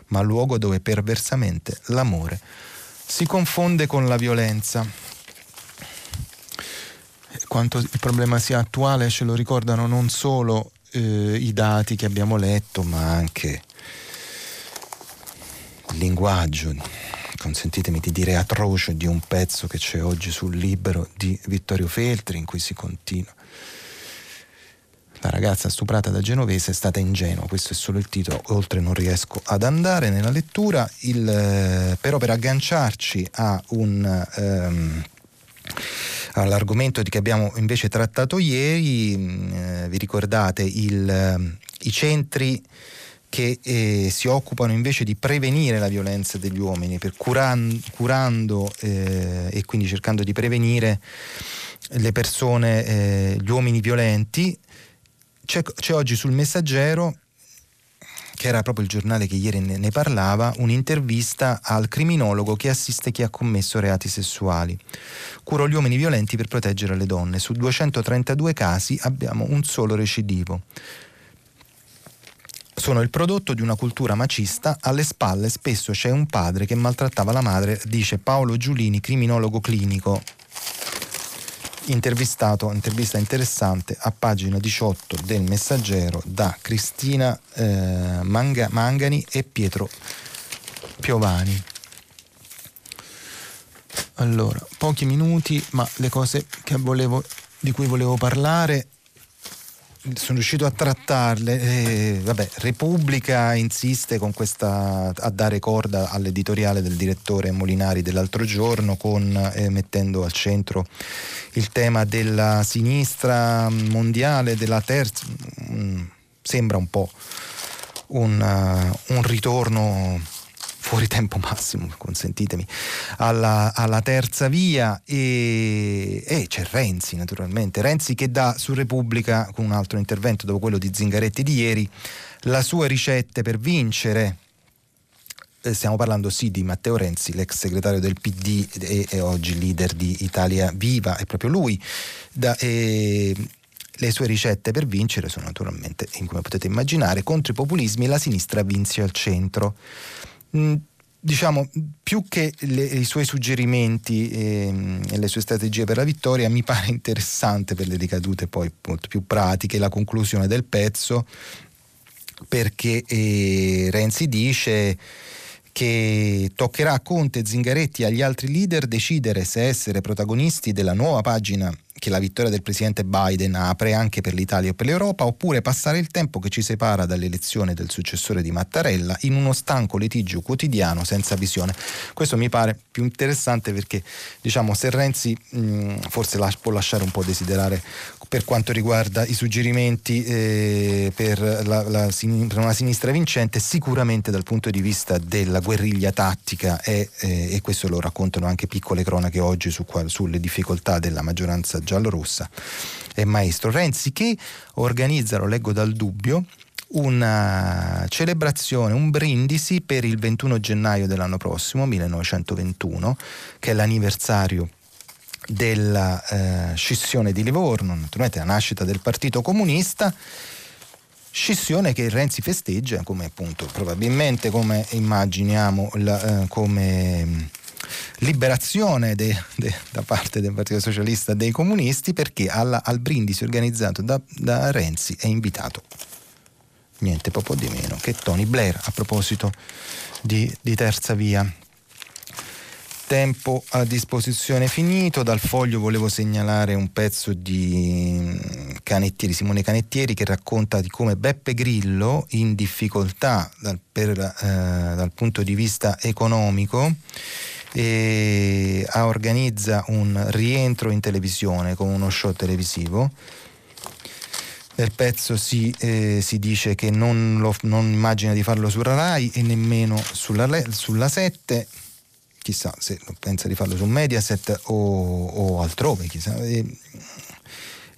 ma luogo dove perversamente l'amore si confonde con la violenza. Quanto il problema sia attuale ce lo ricordano non solo eh, i dati che abbiamo letto, ma anche il linguaggio consentitemi di dire atroce di un pezzo che c'è oggi sul libro di Vittorio Feltri in cui si continua. La ragazza stuprata da Genovese è stata ingenua, questo è solo il titolo, oltre non riesco ad andare nella lettura, il, eh, però per agganciarci a un... Um, all'argomento che abbiamo invece trattato ieri, mm, eh, vi ricordate il, eh, i centri che eh, si occupano invece di prevenire la violenza degli uomini, per curan- curando eh, e quindi cercando di prevenire le persone, eh, gli uomini violenti. C'è, c'è, oggi sul Messaggero, che era proprio il giornale che ieri ne, ne parlava, un'intervista al criminologo che assiste chi ha commesso reati sessuali. Curo gli uomini violenti per proteggere le donne. Su 232 casi abbiamo un solo recidivo sono il prodotto di una cultura macista, alle spalle spesso c'è un padre che maltrattava la madre, dice Paolo Giulini, criminologo clinico, intervistato, intervista interessante a pagina 18 del Messaggero da Cristina eh, Manga, Mangani e Pietro Piovani. Allora, pochi minuti, ma le cose volevo, di cui volevo parlare sono riuscito a trattarle. Eh, vabbè, Repubblica insiste con questa, a dare corda all'editoriale del direttore Molinari dell'altro giorno, con, eh, mettendo al centro il tema della sinistra mondiale, della terza. Mm, sembra un po' un, uh, un ritorno fuori tempo [LAUGHS] massimo, consentitemi, alla, alla terza via e, e, c'è Renzi naturalmente, Renzi che dà su Repubblica con un altro intervento dopo quello di Zingaretti di ieri la sua ricette per vincere. Eh, stiamo parlando sì di Matteo Renzi, l'ex segretario del PD e, e oggi leader di Italia Viva, è proprio lui. Da, e, le sue ricette per vincere sono naturalmente, come potete immaginare, contro i populismi la sinistra vince al centro. Mm, diciamo, più che le, i suoi suggerimenti e, e, le sue strategie per la vittoria, mi pare [LAUGHS] interessante per le ricadute poi molto più pratiche la conclusione del pezzo, perché eh, Renzi dice che toccherà a Conte, Zingaretti e agli altri leader decidere se essere protagonisti della nuova pagina che la vittoria del presidente Biden apre anche per l'Italia e per l'Europa, oppure passare il tempo che ci separa dall'elezione del successore di Mattarella in uno stanco litigio quotidiano senza visione. Questo mi pare più interessante perché diciamo se Renzi mh, forse la, può lasciare un po' desiderare per quanto riguarda i suggerimenti eh, per, la, la, per, una sinistra vincente, sicuramente dal punto di vista della guerriglia tattica è, eh, e questo lo raccontano anche piccole cronache oggi su, sulle difficoltà della maggioranza giallorossa è maestro. Renzi che organizza, lo leggo dal dubbio, una celebrazione, un brindisi per il 21 gennaio dell'anno prossimo, 1921, che è l'anniversario della eh, scissione di Livorno, naturalmente la nascita del Partito Comunista, scissione che Renzi festeggia come appunto probabilmente come immaginiamo la, eh, come liberazione de, de, da parte del Partito Socialista dei comunisti perché alla, al brindisi organizzato da, da Renzi è invitato niente poco di meno che Tony Blair a proposito di, di terza via tempo a disposizione finito. Dal foglio volevo segnalare un pezzo di Canettieri, Simone Canettieri, che racconta di come Beppe Grillo, in difficoltà dal, per, eh, dal punto di vista economico, e organizza un rientro in televisione con uno show televisivo. Nel pezzo si, eh, si dice che non, lo, non, immagina di farlo sulla Rai e nemmeno sulla 7, chissà se pensa di farlo su Mediaset o, o altrove, chissà. E,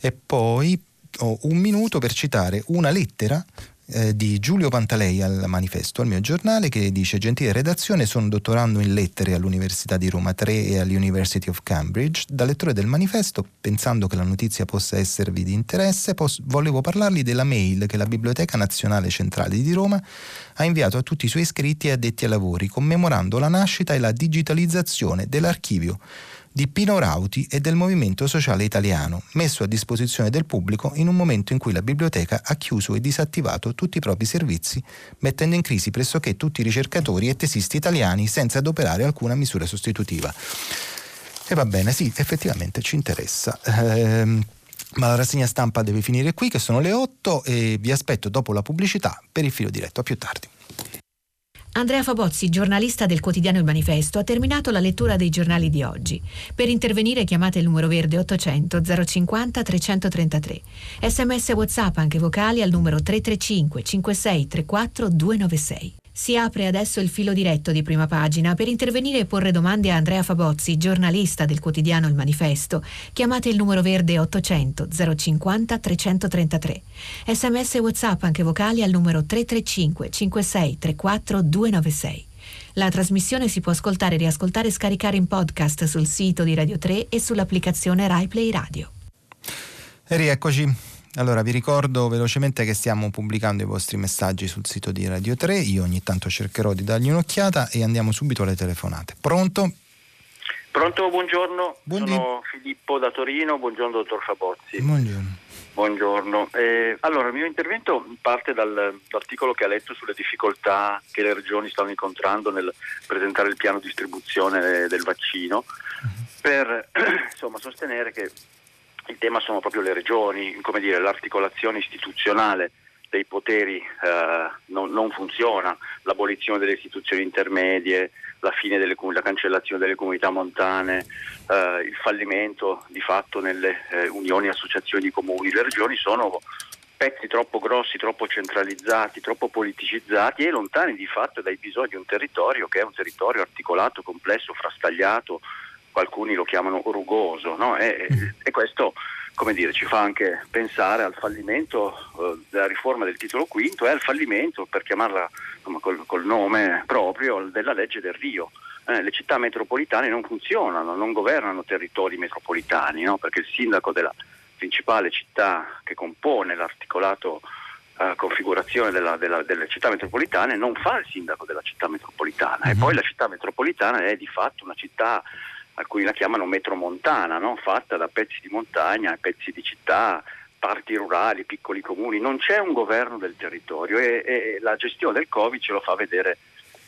e poi ho un minuto per citare una lettera eh, di Giulio Pantalei al manifesto, al mio giornale, che dice gentile redazione, sono dottorando in lettere all'Università di Roma 3 e all'University of Cambridge. Da lettore del manifesto, pensando che la notizia possa esservi di interesse, pos- volevo parlarvi della mail che la Biblioteca Nazionale Centrale di Roma ha inviato a tutti i suoi iscritti e addetti ai lavori, commemorando la nascita e la digitalizzazione dell'archivio di Pino Rauti e del Movimento Sociale Italiano, messo a disposizione del pubblico in un momento in cui la biblioteca ha chiuso e disattivato tutti i propri servizi, mettendo in crisi pressoché tutti i ricercatori e tesisti italiani senza adoperare alcuna misura sostitutiva. E va bene, sì, effettivamente ci interessa. Ehm, ma la rassegna stampa deve finire qui, che sono le 8 e vi aspetto dopo la pubblicità per il filo diretto. A più tardi. Andrea Fabozzi, giornalista del quotidiano Il Manifesto, ha terminato la lettura dei giornali di oggi. Per intervenire chiamate il numero verde 800 050 333. Sms WhatsApp anche vocali al numero 335 56 34 296. Si apre adesso il filo diretto di prima pagina per intervenire e porre domande a Andrea Fabozzi, giornalista del quotidiano Il Manifesto. Chiamate il numero verde 800 050 333. Sms WhatsApp anche vocali al numero 335 56 34 296. La trasmissione si può ascoltare, riascoltare e scaricare in podcast sul sito di Radio 3 e sull'applicazione RaiPlay Radio. E rieccoci. Allora, vi ricordo velocemente che stiamo pubblicando i vostri messaggi sul sito di Radio 3. Io ogni tanto cercherò di dargli un'occhiata e andiamo subito alle telefonate. Pronto? Pronto, buongiorno. Buondì. Sono Filippo da Torino. Buongiorno, dottor Fabozzi. Buongiorno. Buongiorno. Eh, allora, il mio intervento parte dal, dall'articolo che ha letto sulle difficoltà che le regioni stanno incontrando nel presentare il piano di distribuzione del vaccino uh-huh. per [CLEARS THROAT] insomma, sostenere che il tema sono proprio le regioni, dire, l'articolazione istituzionale dei poteri eh, non, non, funziona, l'abolizione delle istituzioni intermedie, la delle la cancellazione delle comunità montane, eh, il fallimento di fatto nelle eh, unioni e associazioni comuni. Le regioni sono pezzi troppo grossi, troppo centralizzati, troppo politicizzati e lontani di fatto dai bisogni di un territorio che è un territorio articolato, complesso, frastagliato, alcuni lo chiamano rugoso, no? e, mm. e, questo dire, ci fa anche pensare al fallimento eh, della riforma del titolo quinto e al fallimento, per chiamarla insomma, col, col, nome proprio, della legge del Rio. Eh, le città metropolitane non funzionano, non governano territori metropolitani, no? perché il sindaco della principale città che compone l'articolato Uh, configurazione della, della, delle città metropolitane non fa il sindaco della città metropolitana mm-hmm. e poi la città metropolitana è di fatto una città alcuni la chiamano metromontana, no? fatta da pezzi di montagna, pezzi di città, parti rurali, piccoli comuni, non c'è un governo del territorio e, e, la gestione del Covid ce lo fa vedere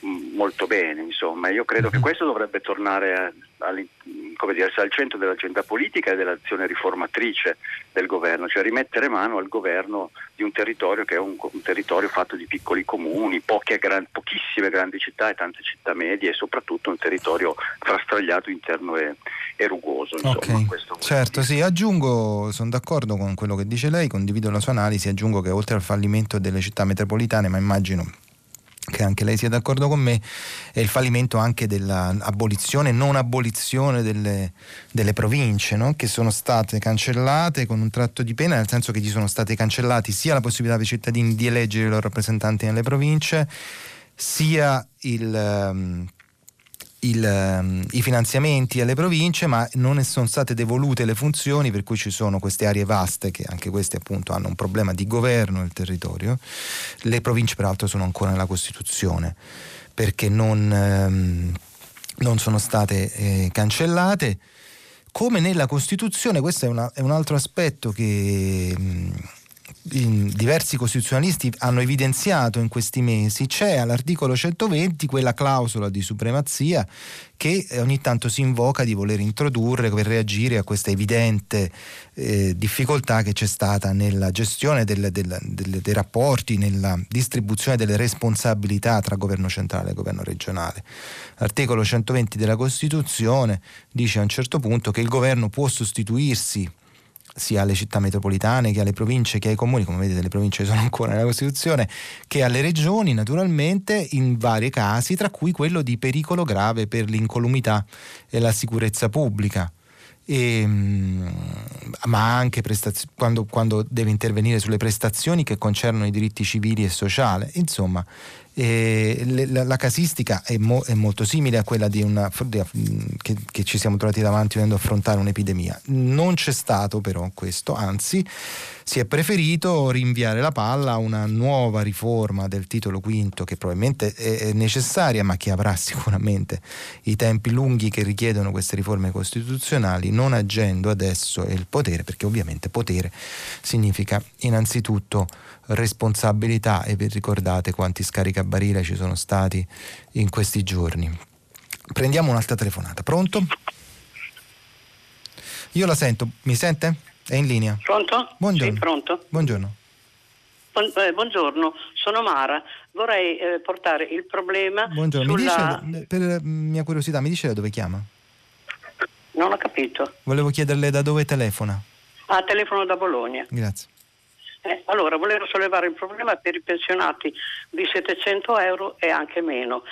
molto bene, insomma. Io credo che mhm. questo dovrebbe tornare a, a, dire, al centro dell'agenda politica e dell'azione riformatrice del governo, cioè rimettere mano al governo di un territorio che è un, un territorio fatto di piccoli comuni, gran, pochissime grandi città e tante città medie e soprattutto un territorio frastagliato interno e, e rugoso. Insomma, okay. certo, sì, aggiungo, sono d'accordo con quello che dice lei, condivido la sua analisi, aggiungo che oltre al fallimento delle città metropolitane, ma immagino che anche lei sia d'accordo con me, è il fallimento anche dell'abolizione, non abolizione delle, delle province, no? che sono state cancellate con un tratto di pena, nel senso che gli sono stati cancellati sia la possibilità per i cittadini di eleggere i loro rappresentanti nelle province, sia il... Il, ehm, i finanziamenti alle province, ma non sono state devolute le funzioni, per cui ci sono queste aree vaste che anche queste appunto hanno un problema di governo del territorio. Le province peraltro sono ancora nella Costituzione perché non, ehm, non sono state eh, cancellate. Come nella Costituzione, questo è, una, è un altro aspetto che... Mh, diversi costituzionalisti hanno evidenziato in questi mesi, c'è all'articolo 120 quella clausola di supremazia che ogni tanto si invoca di voler introdurre per reagire a questa evidente eh, difficoltà che c'è stata nella gestione del, del, del, dei rapporti, nella distribuzione delle responsabilità tra governo centrale e governo regionale. L'articolo 120 della Costituzione dice a un certo punto che il governo può sostituirsi sia alle città metropolitane che alle province che ai comuni, come vedete le province sono ancora nella Costituzione, che alle regioni naturalmente in vari casi, tra cui quello di pericolo grave per l'incolumità e la sicurezza pubblica. E, ehm, ma anche prestaz- quando, quando, deve intervenire sulle prestazioni che concernono i diritti civili e sociali. Insomma, eh, la, la, casistica è, mo, è, molto simile a quella di una, che, che, ci siamo trovati davanti dovendo affrontare un'epidemia. Non c'è stato però questo, anzi si è preferito rinviare la palla a una nuova riforma del titolo quinto che probabilmente è necessaria ma che avrà [LAUGHS] sicuramente i tempi lunghi che richiedono queste riforme costituzionali, non agendo adesso il potere, perché ovviamente potere significa innanzitutto responsabilità e vi ricordate quanti scaricabarile ci sono stati in questi giorni. Prendiamo un'altra telefonata. Pronto? Io la sento, mi sente? È in linea. Pronto? Buongiorno. Sì, pronto. Buongiorno. Eh, buongiorno, sono Mara. Vorrei eh, portare il problema. Buongiorno, sulla... mi dice, per mia curiosità, mi dice da dove chiama? Non ho capito. Volevo chiederle da dove telefona. Ah, telefono da Bologna. Grazie. Eh, allora, volevo sollevare il problema per i pensionati di 700 euro e anche meno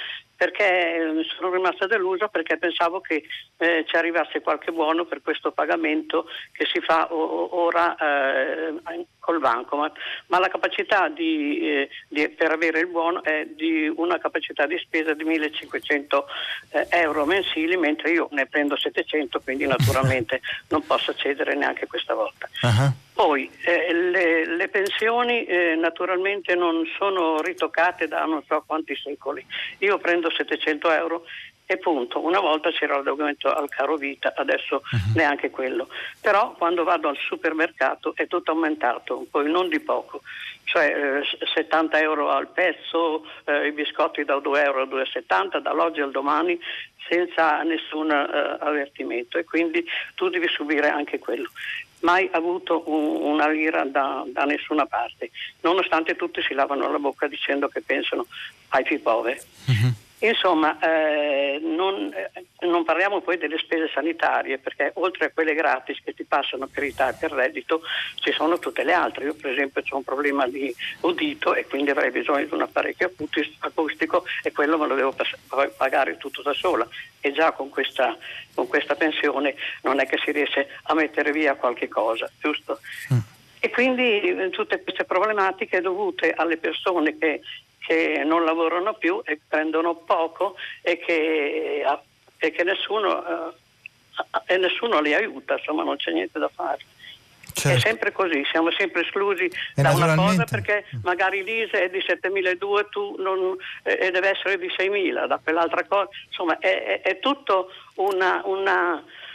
perché eh, sono rimasta delusa perché pensavo che eh, ci arrivasse qualche buono per questo pagamento che si fa o- ora eh, col bancomat, ma la capacità di, eh, di, per avere il buono è di una capacità di spesa di 1500 eh, euro mensili, mentre io ne prendo 700, quindi naturalmente [LAUGHS] non posso accedere neanche questa volta. Uh-huh. Poi eh, le, le, pensioni eh, naturalmente non sono ritoccate da non so quanti secoli. Io prendo 700 euro e punto. Una volta c'era il documento al caro vita, adesso uh-huh. neanche quello. Però quando vado al supermercato è tutto aumentato, poi non di poco. Cioè eh, 70 euro al pezzo, eh, i biscotti da 2 euro a 2,70, dall'oggi al domani senza nessun uh, avvertimento e quindi tu devi subire anche quello mai avuto un, una lira da, da, nessuna parte, nonostante tutti si lavano la bocca dicendo che pensano ai più poveri. Uh-huh. Insomma, eh, non, eh, non, parliamo poi delle spese sanitarie, perché oltre a quelle gratis che ti passano per età e per reddito, ci sono tutte le altre. Io per esempio ho un problema di udito e quindi avrei bisogno di un apparecchio acustico e quello me lo devo pagare tutto da sola. E già con questa, con questa pensione non è che si riesce a mettere via qualche cosa, giusto? Mm. E quindi eh, tutte queste problematiche dovute alle persone che che non lavorano più e prendono poco e che, e che nessuno, eh, e nessuno li aiuta, insomma non c'è niente da fare. Certo. È sempre così, siamo sempre esclusi e da una cosa perché magari l'ISE è di 7.200 tu non, e deve essere di 6.000, da quell'altra cosa, insomma è, è, è tutto una, una Eh,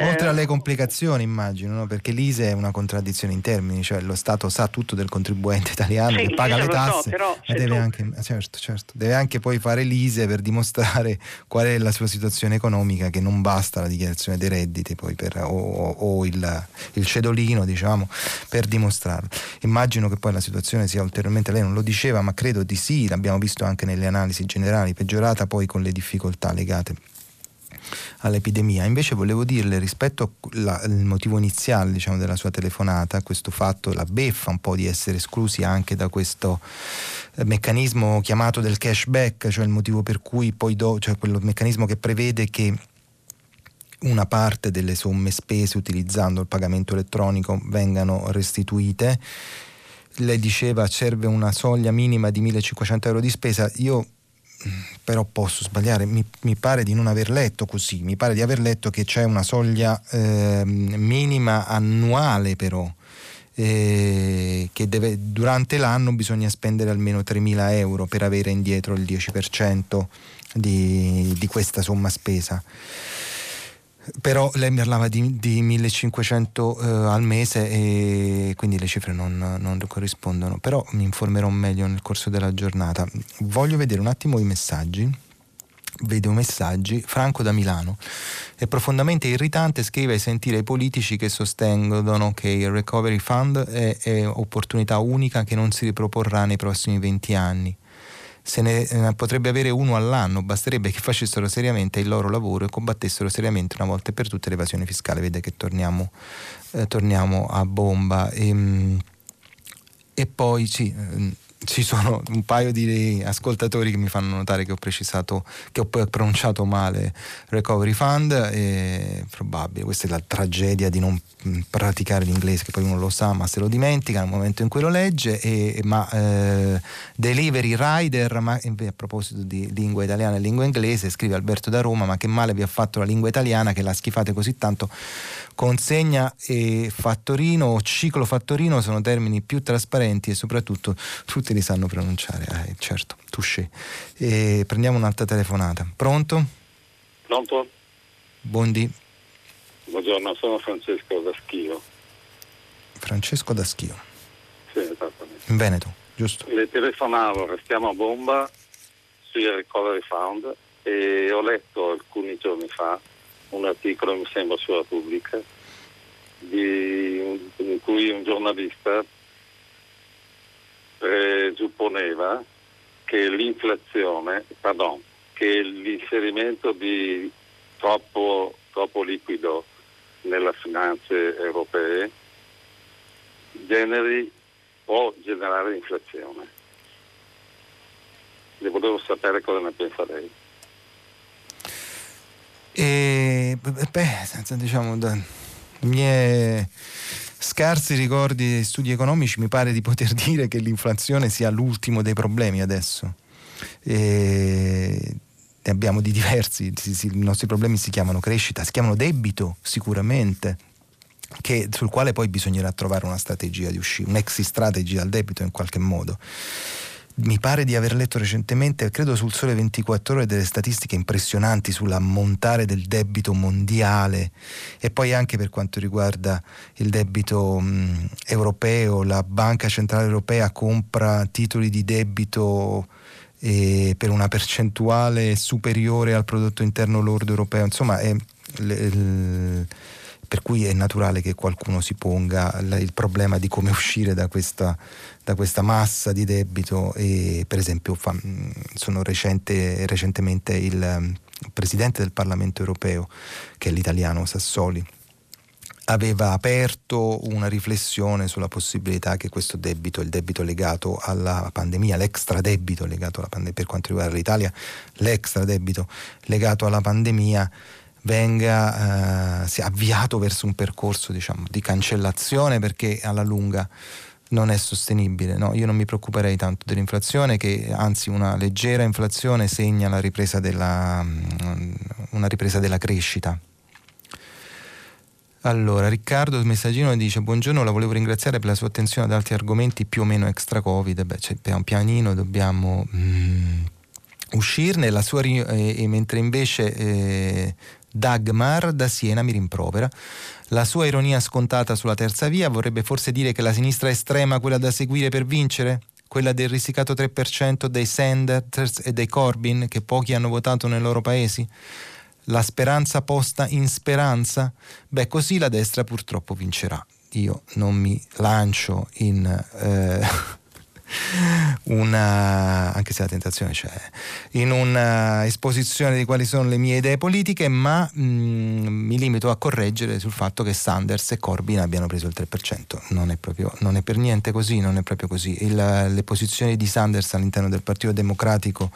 Oltre alle complicazioni immagino, no? perché l'ISE è una contraddizione in termini, cioè lo Stato sa tutto del contribuente italiano sì, che paga le tasse, so, ma deve, tu... anche, certo, certo, deve anche poi fare l'ISE per dimostrare [LAUGHS] qual è la sua situazione economica, che non basta la dichiarazione dei redditi per, o, o il, il, cedolino diciamo, per dimostrarlo. Immagino che poi la situazione sia ulteriormente, lei non lo diceva, ma credo di sì, l'abbiamo visto anche nelle analisi generali, peggiorata poi con le difficoltà legate all'epidemia. Invece volevo dirle rispetto al motivo iniziale diciamo, della sua telefonata, questo fatto, la beffa un po' di essere esclusi anche da questo eh, meccanismo chiamato del cashback, cioè il motivo per cui poi do, cioè quello meccanismo che prevede che una parte delle somme spese utilizzando il pagamento elettronico vengano restituite. Lei diceva serve una soglia minima di 1500 euro di spesa. Io però posso sbagliare, mi, mi, pare di non aver letto così, mi pare di aver letto che c'è una soglia eh, minima annuale però, eh, che deve, durante l'anno bisogna spendere almeno 3.000 euro per avere indietro il 10% di, di questa somma spesa però lei parlava di, di 1500 eh, al mese e quindi le cifre non, non, corrispondono, però mi informerò meglio nel corso della giornata. Voglio vedere un attimo i messaggi. Vedo messaggi. Franco da Milano. È profondamente irritante, scrive, sentire i politici che sostengono che il Recovery Fund è, è opportunità unica che non si riproporrà nei prossimi 20 anni se ne eh, potrebbe avere uno all'anno, basterebbe che facessero seriamente il loro lavoro e combattessero seriamente una volta per tutte l'evasione fiscale. Vede che torniamo, eh, torniamo a bomba. E, ehm, e poi sì, eh, ci sono un paio di ascoltatori che mi fanno notare che ho precisato, che ho pronunciato male Recovery Fund, è probabile, questa è la tragedia di non praticare l'inglese, che poi uno lo sa ma se lo dimentica nel momento in cui lo legge, e, ma eh, Delivery Rider, ma a proposito di lingua italiana e lingua inglese, scrive Alberto da Roma, ma che male vi ha fatto la lingua italiana che la schifate così tanto consegna e fattorino o ciclo fattorino sono termini più trasparenti e soprattutto tutti li sanno pronunciare. Eh, certo, touché. E prendiamo un'altra telefonata. Pronto? Pronto? Buondì. Buongiorno, sono Francesco da Schio. Francesco da Schio. Sì, esattamente. In Veneto, giusto? Le telefonavo, restiamo a bomba sui Recovery Fund e ho letto alcuni giorni fa un articolo, mi sembra, sulla Repubblica, di, in cui un giornalista presupponeva che l'inflazione, pardon, che l'inserimento di troppo, troppo liquido nelle finanze europee generi, può generare inflazione. E volevo sapere cosa ne pensa lei. E beh, diciamo, da miei scarsi ricordi di studi economici mi pare di poter [LAUGHS] dire che l'inflazione sia l'ultimo dei problemi adesso. E ne abbiamo di diversi, i nostri problemi si chiamano crescita, si chiamano debito sicuramente, che, sul quale poi bisognerà trovare una strategia di uscita, un'exit strategy dal debito in qualche modo mi pare di aver letto recentemente, credo sul Sole 24 ore, delle statistiche impressionanti sull'ammontare del debito mondiale e poi anche per quanto riguarda il debito mh, europeo, la Banca Centrale Europea compra titoli di debito eh, per una percentuale superiore al prodotto interno lordo europeo, insomma è... Le, le, per cui è naturale che qualcuno si ponga il problema di come [LAUGHS] uscire da questa, da questa massa di debito e per esempio fa, sono recente, recentemente il Presidente del Parlamento europeo, che è l'italiano Sassoli, aveva aperto una riflessione sulla possibilità che questo debito, il debito legato alla pandemia, l'extra debito legato alla pandemia, per quanto riguarda l'Italia, l'extra debito legato alla pandemia venga eh, avviato verso un percorso diciamo, di cancellazione perché alla lunga non è sostenibile. No? Io non mi preoccuperei tanto dell'inflazione, che anzi una leggera inflazione segna la ripresa della, mm, una ripresa della crescita. Allora, Riccardo, messaggino dice: Buongiorno, la volevo ringraziare per la sua attenzione ad altri argomenti più o meno extra-Covid. Beh, c'è un pianino, dobbiamo mm, uscirne. Sua, eh, mentre invece eh, Dagmar da Siena mi rimprovera. La sua ironia scontata sulla terza via vorrebbe forse dire che la sinistra estrema, quella da seguire per vincere? Quella del risicato 3% dei Sanders e dei Corbyn che pochi hanno votato nei loro paesi? La speranza posta in speranza? Beh, così la destra purtroppo vincerà. Io non mi lancio in... Eh, una, anche se la tentazione c'è, in un'esposizione di quali sono le mie idee politiche, ma mh, mm, mi limito a correggere sul fatto che Sanders e Corbyn abbiano preso il 3%. Non è, proprio, non è per niente così, non è proprio così. Il, le posizioni di Sanders all'interno del Partito Democratico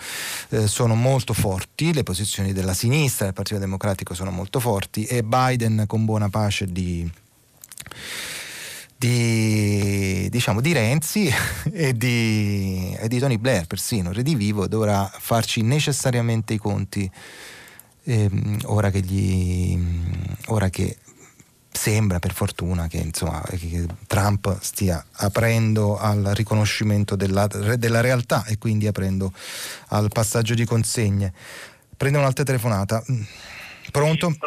eh, sono molto forti, le posizioni della sinistra del Partito Democratico sono molto forti e Biden con buona pace di di, diciamo, di Renzi [LAUGHS] e di, e di, Tony Blair persino, Redivivo dovrà farci necessariamente i conti ehm, ora, che gli, ora che sembra per fortuna che, insomma, che Trump stia aprendo al riconoscimento della, della, realtà e quindi aprendo al passaggio di consegne. Prendo un'altra telefonata. Pronto? Sì,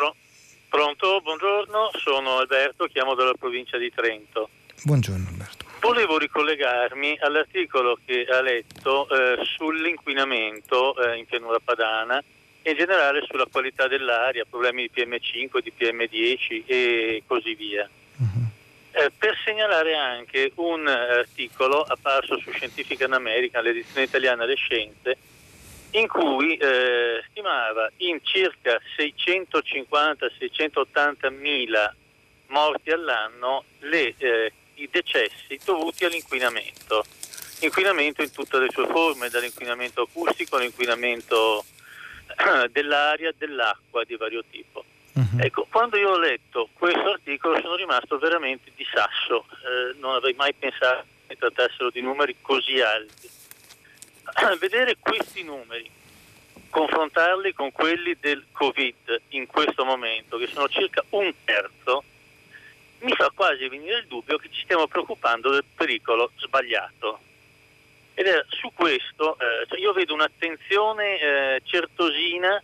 Pronto, buongiorno, sono Alberto, chiamo dalla provincia di Trento. Buongiorno Alberto. Volevo ricollegarmi all'articolo che ha letto eh, sull'inquinamento eh, in pianura padana e in generale sulla qualità dell'aria, problemi di PM5, di PM10 e così via. Uh-huh. Eh, per segnalare anche un articolo apparso su Scientific American, l'edizione italiana delle scienze, in cui eh, stimava in circa 650-680 mila morti all'anno le, eh, i decessi dovuti all'inquinamento. Inquinamento in tutte le sue forme, dall'inquinamento acustico all'inquinamento eh, dell'aria, dell'acqua di vario tipo. Uh-huh. Ecco, quando io ho letto questo articolo sono rimasto veramente di sasso, eh, non avrei mai pensato che trattassero di numeri così alti [CLEARS THROAT] vedere questi numeri, confrontarli con quelli del Covid in questo momento, che sono circa un terzo, mi fa quasi venire il dubbio che ci stiamo preoccupando del pericolo sbagliato. Ed è su questo eh, cioè io vedo un'attenzione eh, certosina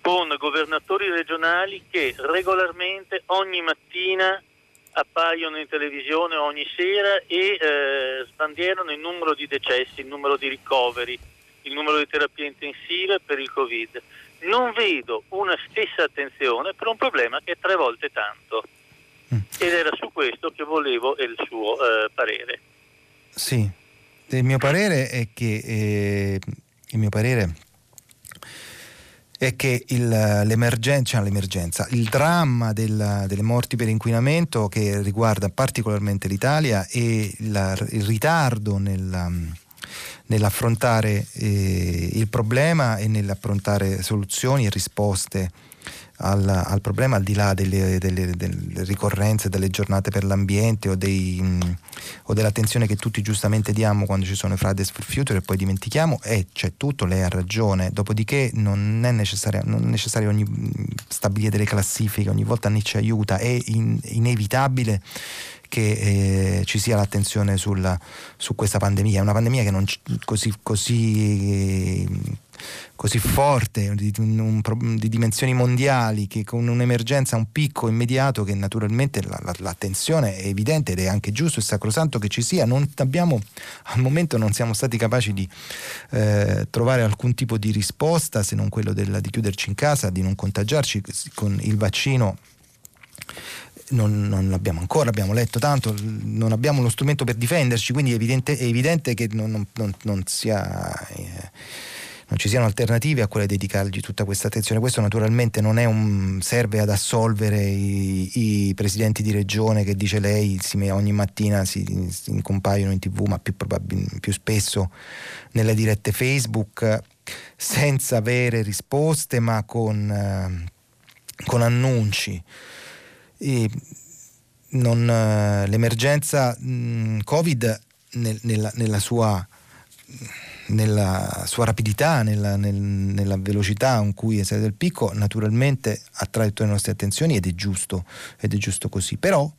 con governatori regionali che regolarmente ogni mattina appaiono in televisione ogni sera e eh, sbandierano il numero di decessi, il numero di ricoveri, il numero di terapie intensive per il Covid. Non vedo una stessa attenzione per un problema che è tre volte tanto. Mm. Ed era su questo che volevo il suo eh, parere. Sì, il mio parere è che eh, il mio parere è che il, l'emergenza, cioè l'emergenza, il dramma del, delle morti per inquinamento che riguarda particolarmente l'Italia e la, il ritardo nella, nell'affrontare eh, il problema e nell'affrontare soluzioni e risposte al, al, problema al di là delle, delle, delle, ricorrenze delle giornate per l'ambiente o, dei, mh, o, dell'attenzione che tutti giustamente diamo quando ci sono i Fridays for Future e poi dimentichiamo e c'è tutto, lei ha ragione. Dopodiché non è necessario, non è necessario ogni, stabilire delle classifiche ogni volta ne ci aiuta. È in, inevitabile che eh, ci sia l'attenzione sulla, su questa pandemia. È una pandemia che non così, così così forte, di, un, di, dimensioni mondiali, che con un'emergenza, un picco immediato, che naturalmente la, la, l'attenzione è evidente ed è anche giusto e sacrosanto che ci sia, abbiamo, al momento non siamo stati capaci di eh, trovare alcun tipo di risposta, se non quello della, di chiuderci in casa, di non contagiarci con il vaccino. Non, non, l'abbiamo ancora, abbiamo letto tanto, non abbiamo uno strumento per difenderci, quindi è evidente, è evidente che non, non, sia... Eh, non ci siano alternative a quelle dedicargli tutta questa attenzione. Questo naturalmente non un, serve ad assolvere i, i, presidenti di regione che dice lei si, ogni mattina si, si compaiono in tv, ma più, più spesso nelle dirette Facebook, senza avere risposte, ma con, eh, con annunci. Non, l'emergenza mh, Covid nel, nella, nella sua nella sua rapidità, nella, nel, nella velocità con cui è salito il picco, naturalmente attrae tutte le nostre attenzioni ed è giusto, ed è giusto così. Però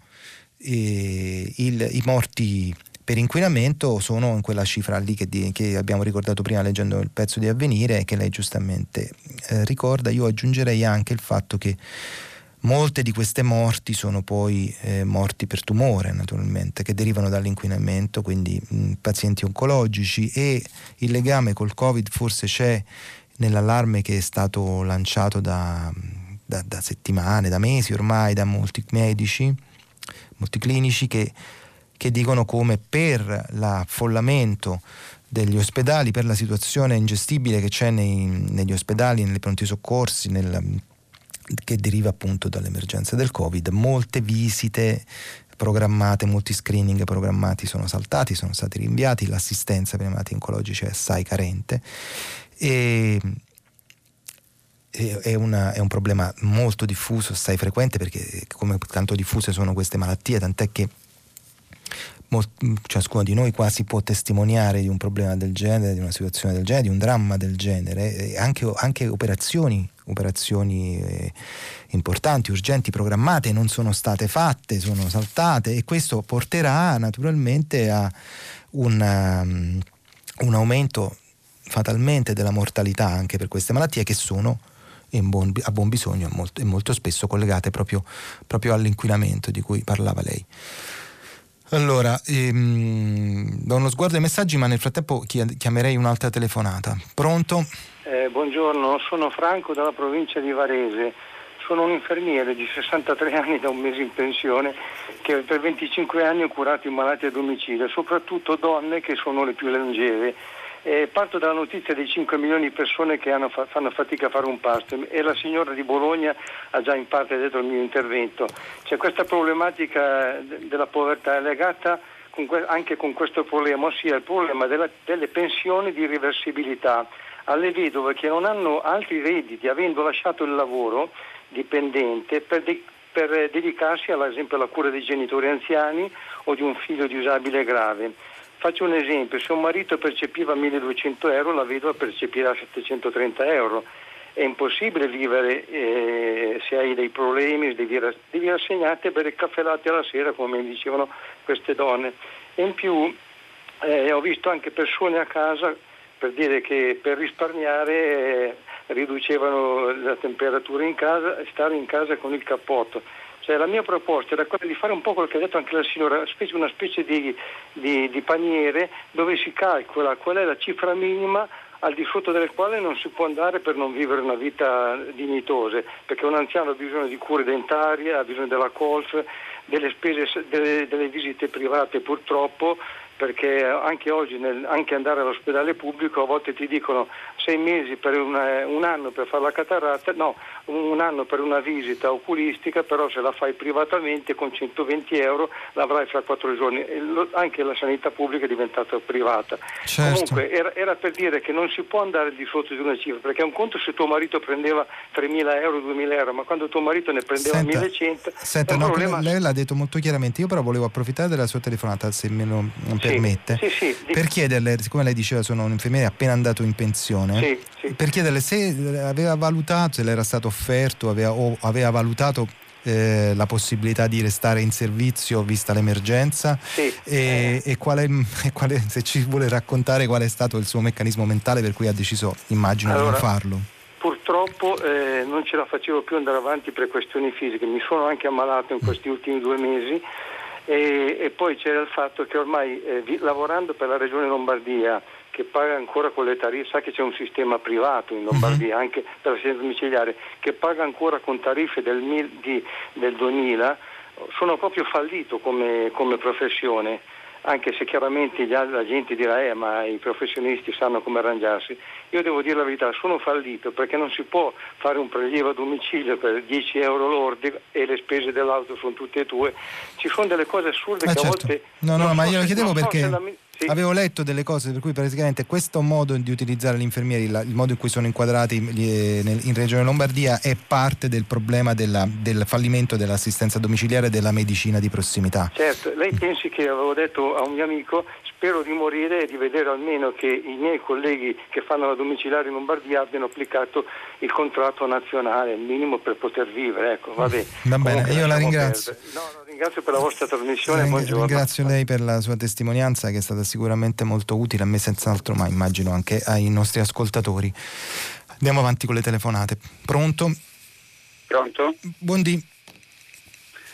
eh, il, i morti per inquinamento sono in quella cifra lì che, di, che, abbiamo ricordato prima leggendo il pezzo di avvenire che lei giustamente eh, ricorda, io aggiungerei anche il fatto che molte di queste morti sono poi eh, morti per tumore naturalmente, che derivano dall'inquinamento, quindi mh, pazienti oncologici. E il legame col Covid forse c'è nell'allarme che è stato lanciato da, da, da settimane, da mesi ormai, da molti medici, molti clinici che, che dicono come per l'affollamento degli ospedali, per la situazione ingestibile che c'è nei, negli ospedali, nei pronti soccorsi, nel, che deriva appunto dall'emergenza del Covid, molte visite programmate, molti screening programmati sono saltati, sono stati rinviati, l'assistenza per i malati oncologici è assai carente. E è, una, è, un problema molto diffuso, assai frequente perché come tanto diffuse sono queste malattie, tant'è che ciascuno di noi quasi può testimoniare di un problema del genere, di una situazione del genere, di un dramma del genere, anche, anche operazioni, operazioni eh, importanti, urgenti, programmate, non sono state fatte, sono saltate e questo porterà naturalmente a un, um, un aumento fatalmente della mortalità anche per queste malattie che sono buon, a buon bisogno e molto, molto, spesso collegate proprio, proprio all'inquinamento di cui parlava lei. Allora, ehm, do uno sguardo ai messaggi, ma nel frattempo chiamerei un'altra telefonata. Pronto? Eh, buongiorno, sono Franco dalla provincia di Varese. Sono un infermiere di 63 anni da un mese in pensione che per 25 anni ho curato i malati a domicilio, soprattutto donne che sono le più longeve eh, parto dalla notizia dei 5 milioni di persone che hanno, fanno fatica a fare un pasto e la signora di Bologna ha già in parte detto il mio intervento. C'è questa problematica della povertà legata con que- anche con questo problema, ossia il problema della, delle pensioni di reversibilità alle vedove che non hanno altri redditi, avendo lasciato il lavoro dipendente per, de- per dedicarsi ad esempio alla cura dei genitori anziani o di un figlio disabile grave. Faccio un esempio, se un marito percepiva 1200 euro, la vedova percepirà 730 euro. È impossibile vivere eh, se hai dei problemi, devi, devi rassegnarti a bere caffè latte alla sera, come dicevano queste donne. E in più eh, ho visto anche persone a casa per dire che per risparmiare eh, riducevano la temperatura in casa e stare in casa con il cappotto. Cioè, la mia proposta era quella di fare un po' quello che ha detto anche la signora, una specie di, di, di paniere dove si calcola qual è la cifra minima al di sotto del quale non si può andare per non vivere una vita dignitosa, perché un anziano ha bisogno di cure dentarie, ha bisogno della colf, delle delle, delle visite private purtroppo, perché anche oggi nel, anche andare all'ospedale pubblico a volte ti dicono sei mesi per una, un anno per fare la catarata, no, un anno per una visita oculistica, però se la fai privatamente con 120 euro l'avrai fra quattro giorni. Lo, anche la sanità pubblica è diventata privata. Certo. Comunque era, era, per dire che non si può andare di sotto di una cifra, perché un conto se tuo marito prendeva 3.000 euro, 2.000 euro, ma quando tuo marito ne prendeva senta, 1.100... Senta, no, problema... lei l'ha detto molto chiaramente, io però volevo approfittare della sua telefonata, se me lo permette, sì, sì, per chiederle, siccome lei diceva sono un infermiere appena andato in pensione, per chiederle se aveva valutato, se le era stato offerto aveva, o aveva valutato eh, la possibilità di restare in servizio vista l'emergenza sì, e, eh. e, quale, [LAUGHS] e quale, se ci vuole raccontare qual è stato il suo meccanismo mentale per cui ha deciso, immagino, allora, di non farlo. Purtroppo eh, non ce la facevo più andare avanti per questioni fisiche, mi sono anche ammalato in questi ultimi due mesi e, e poi c'era il fatto che ormai eh, lavorando per la regione Lombardia che paga ancora con le tariffe, sa che c'è un sistema privato in Lombardia uh-huh. anche per l'assistenza domiciliare, che paga ancora con tariffe del, di, del 2000, sono proprio fallito come, come professione anche se chiaramente la gente dirà eh, ma i professionisti sanno come arrangiarsi, io devo dire la verità, sono fallito perché non si può fare un prelievo a domicilio per 10 euro lordi e le spese dell'auto sono tutte tue, ci sono delle cose assurde ma che certo. a volte... No, no, ma io lo chiedevo perché... So sì. Avevo letto delle cose per cui praticamente questo modo di utilizzare gli infermieri, il modo in cui sono inquadrati in, in Regione Lombardia è parte del problema della, del fallimento dell'assistenza domiciliare e della medicina di prossimità. Certo, lei pensi che avevo detto a un mio amico spero di morire e di vedere almeno che i miei colleghi che fanno la domiciliare in Lombardia abbiano applicato il contratto nazionale, il minimo per poter vivere. Ecco. Va bene, io la ringrazio. No, no, ringrazio per la vostra trasmissione. Ring- ringrazio lei per la sua testimonianza che è stata sicuramente molto utile a me senz'altro, ma immagino anche ai nostri ascoltatori. Andiamo avanti con le telefonate. Pronto? Pronto? Buondì.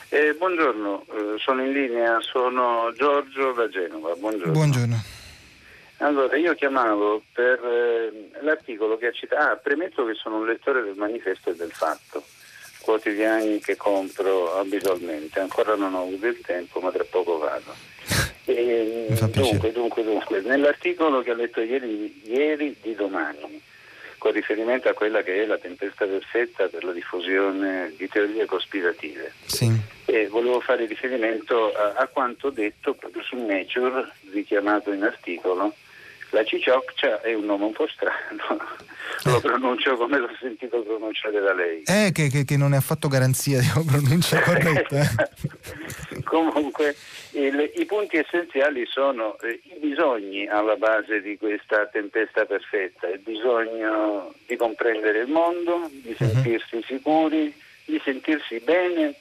Eh, buongiorno, eh, sono in linea, sono Giorgio da Genova. Buongiorno. Buongiorno. Allora, io chiamavo per eh, l'articolo che ha citato. Ah, premetto che sono un lettore del manifesto e del fatto, quotidiani che compro abitualmente. Ancora non ho avuto il tempo, ma tra poco vado. [LAUGHS] E, dunque, dunque, dunque, nell'articolo che ho letto ieri, ieri di domani, con riferimento a quella che è la tempesta perfetta per la diffusione di teorie cospirative. Sì. E volevo fare riferimento a, a, quanto detto proprio su Nature, richiamato in articolo. La ciccioccia è un nome un po' strano, lo pronuncio come l'ho sentito pronunciare da lei. Eh, che, che, che non è affatto garanzia di una pronuncia [LAUGHS] corretta. Eh. Comunque, il, i punti essenziali sono eh, i bisogni alla base di questa tempesta perfetta, il bisogno di comprendere il mondo, di mhm. sentirsi uh-huh. sicuri, di sentirsi bene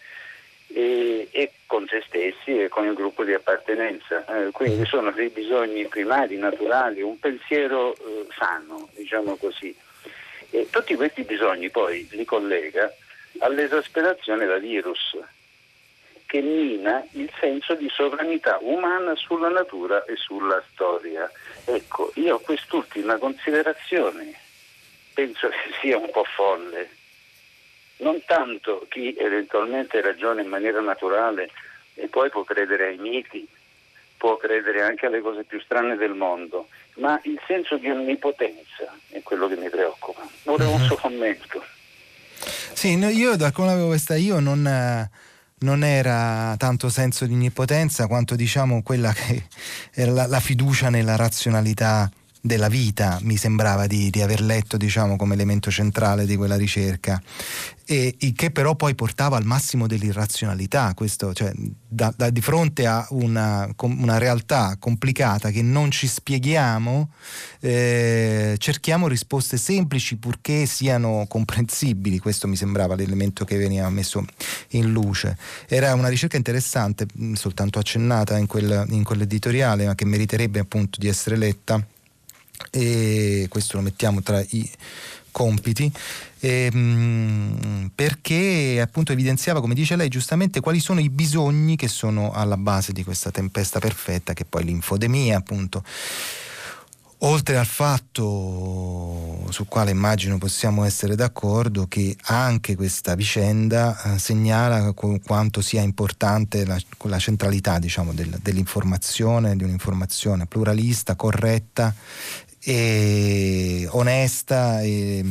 e, e, con se stessi e con il gruppo di appartenenza. Eh, quindi mhm. sono dei bisogni primari, naturali, un pensiero eh, sano, diciamo così. E tutti questi bisogni poi li collega all'esasperazione da virus che mina il senso di sovranità umana sulla natura e sulla storia. Ecco, io quest'ultima considerazione penso che sia un po' folle. Non tanto chi eventualmente ragiona in maniera naturale e poi può credere ai miti, può credere anche alle cose più strane del mondo, ma il senso di onnipotenza è quello che mi preoccupa. Volevo un mhm. suo commento. Sì, no, io da come avevo questa io non, non, era tanto senso di onnipotenza quanto diciamo quella che era la, la fiducia nella razionalità della vita mi sembrava di, di aver letto diciamo, come elemento centrale di quella ricerca. E, che però poi portava al massimo dell'irrazionalità questo, cioè, da, da, di fronte a una, una, realtà complicata che non ci spieghiamo eh, cerchiamo risposte semplici purché siano comprensibili. Questo mi sembrava l'elemento che veniva messo in luce. Era una ricerca interessante soltanto accennata in, quel, in quell'editoriale ma che meriterebbe appunto di essere letta e questo lo mettiamo tra i compiti. Ehm, perché appunto evidenziava come dice lei giustamente quali sono i bisogni che sono alla base di questa tempesta perfetta che poi l'infodemia appunto. Oltre al fatto sul quale immagino possiamo essere d'accordo che anche questa vicenda eh, segnala quanto sia importante la, la centralità diciamo, del, dell'informazione, di un'informazione pluralista, corretta e onesta e,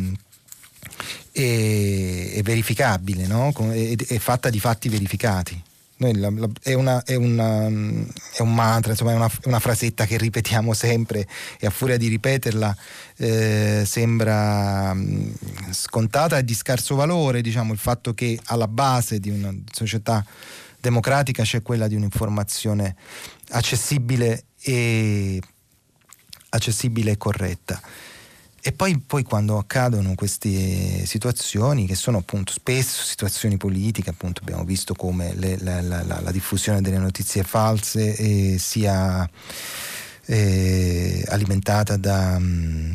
e, e verificabile, no? e, fatta di fatti verificati. La, la, è, una, è, una, è, un mantra, insomma è una, una, frasetta che ripetiamo sempre e a furia di ripeterla eh, sembra mm, scontata e di scarso valore, diciamo, il fatto che alla base di una società democratica c'è quella di un'informazione accessibile e, accessibile e corretta. E poi, poi, quando accadono queste situazioni, che sono appunto spesso situazioni politiche, appunto abbiamo visto come le, la, la, la, diffusione delle notizie false eh, sia eh, alimentata, da, mh, mm,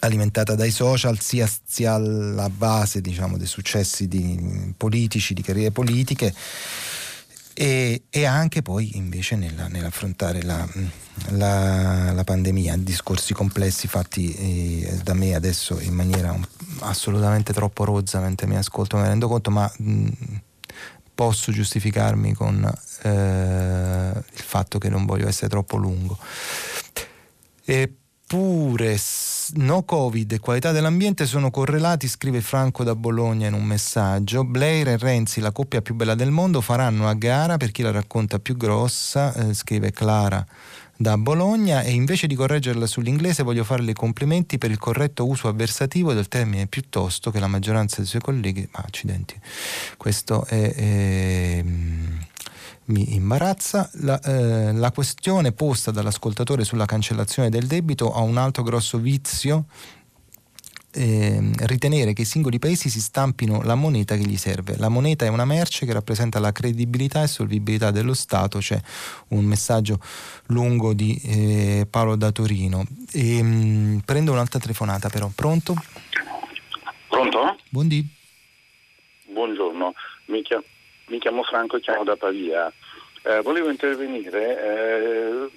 alimentata, dai social, sia, sia alla base diciamo, dei successi di, politici, di carriere politiche e, e anche poi invece nella, nell'affrontare la, la, la, pandemia, discorsi complessi fatti eh, da me adesso in maniera assolutamente troppo rozza mentre mi ascolto, me ne rendo conto, ma mh, posso giustificarmi con eh, il fatto che non voglio essere troppo lungo. Eppure no Covid e qualità dell'ambiente sono correlati, scrive Franco da Bologna in un messaggio. Blair e Renzi, la coppia più bella del mondo, faranno a gara per chi la racconta più grossa, eh, scrive Clara da Bologna. E invece di correggerla sull'inglese voglio farle i complimenti per il corretto uso avversativo del termine piuttosto che la maggioranza dei suoi colleghi, ma accidenti, questo è, è mi imbarazza. La, eh, la, questione posta dall'ascoltatore sulla cancellazione del debito ha un altro grosso vizio. Eh, ritenere che i singoli paesi si stampino la moneta che gli serve. La moneta è una merce che rappresenta la credibilità e solvibilità dello Stato. C'è un messaggio lungo di eh, Paolo da Torino. E, ehm, mh, prendo un'altra telefonata però. Pronto? Pronto? Buondì. Buongiorno, mi chiamo, mi chiamo Franco e chiamo da Pavia. Eh, volevo intervenire eh,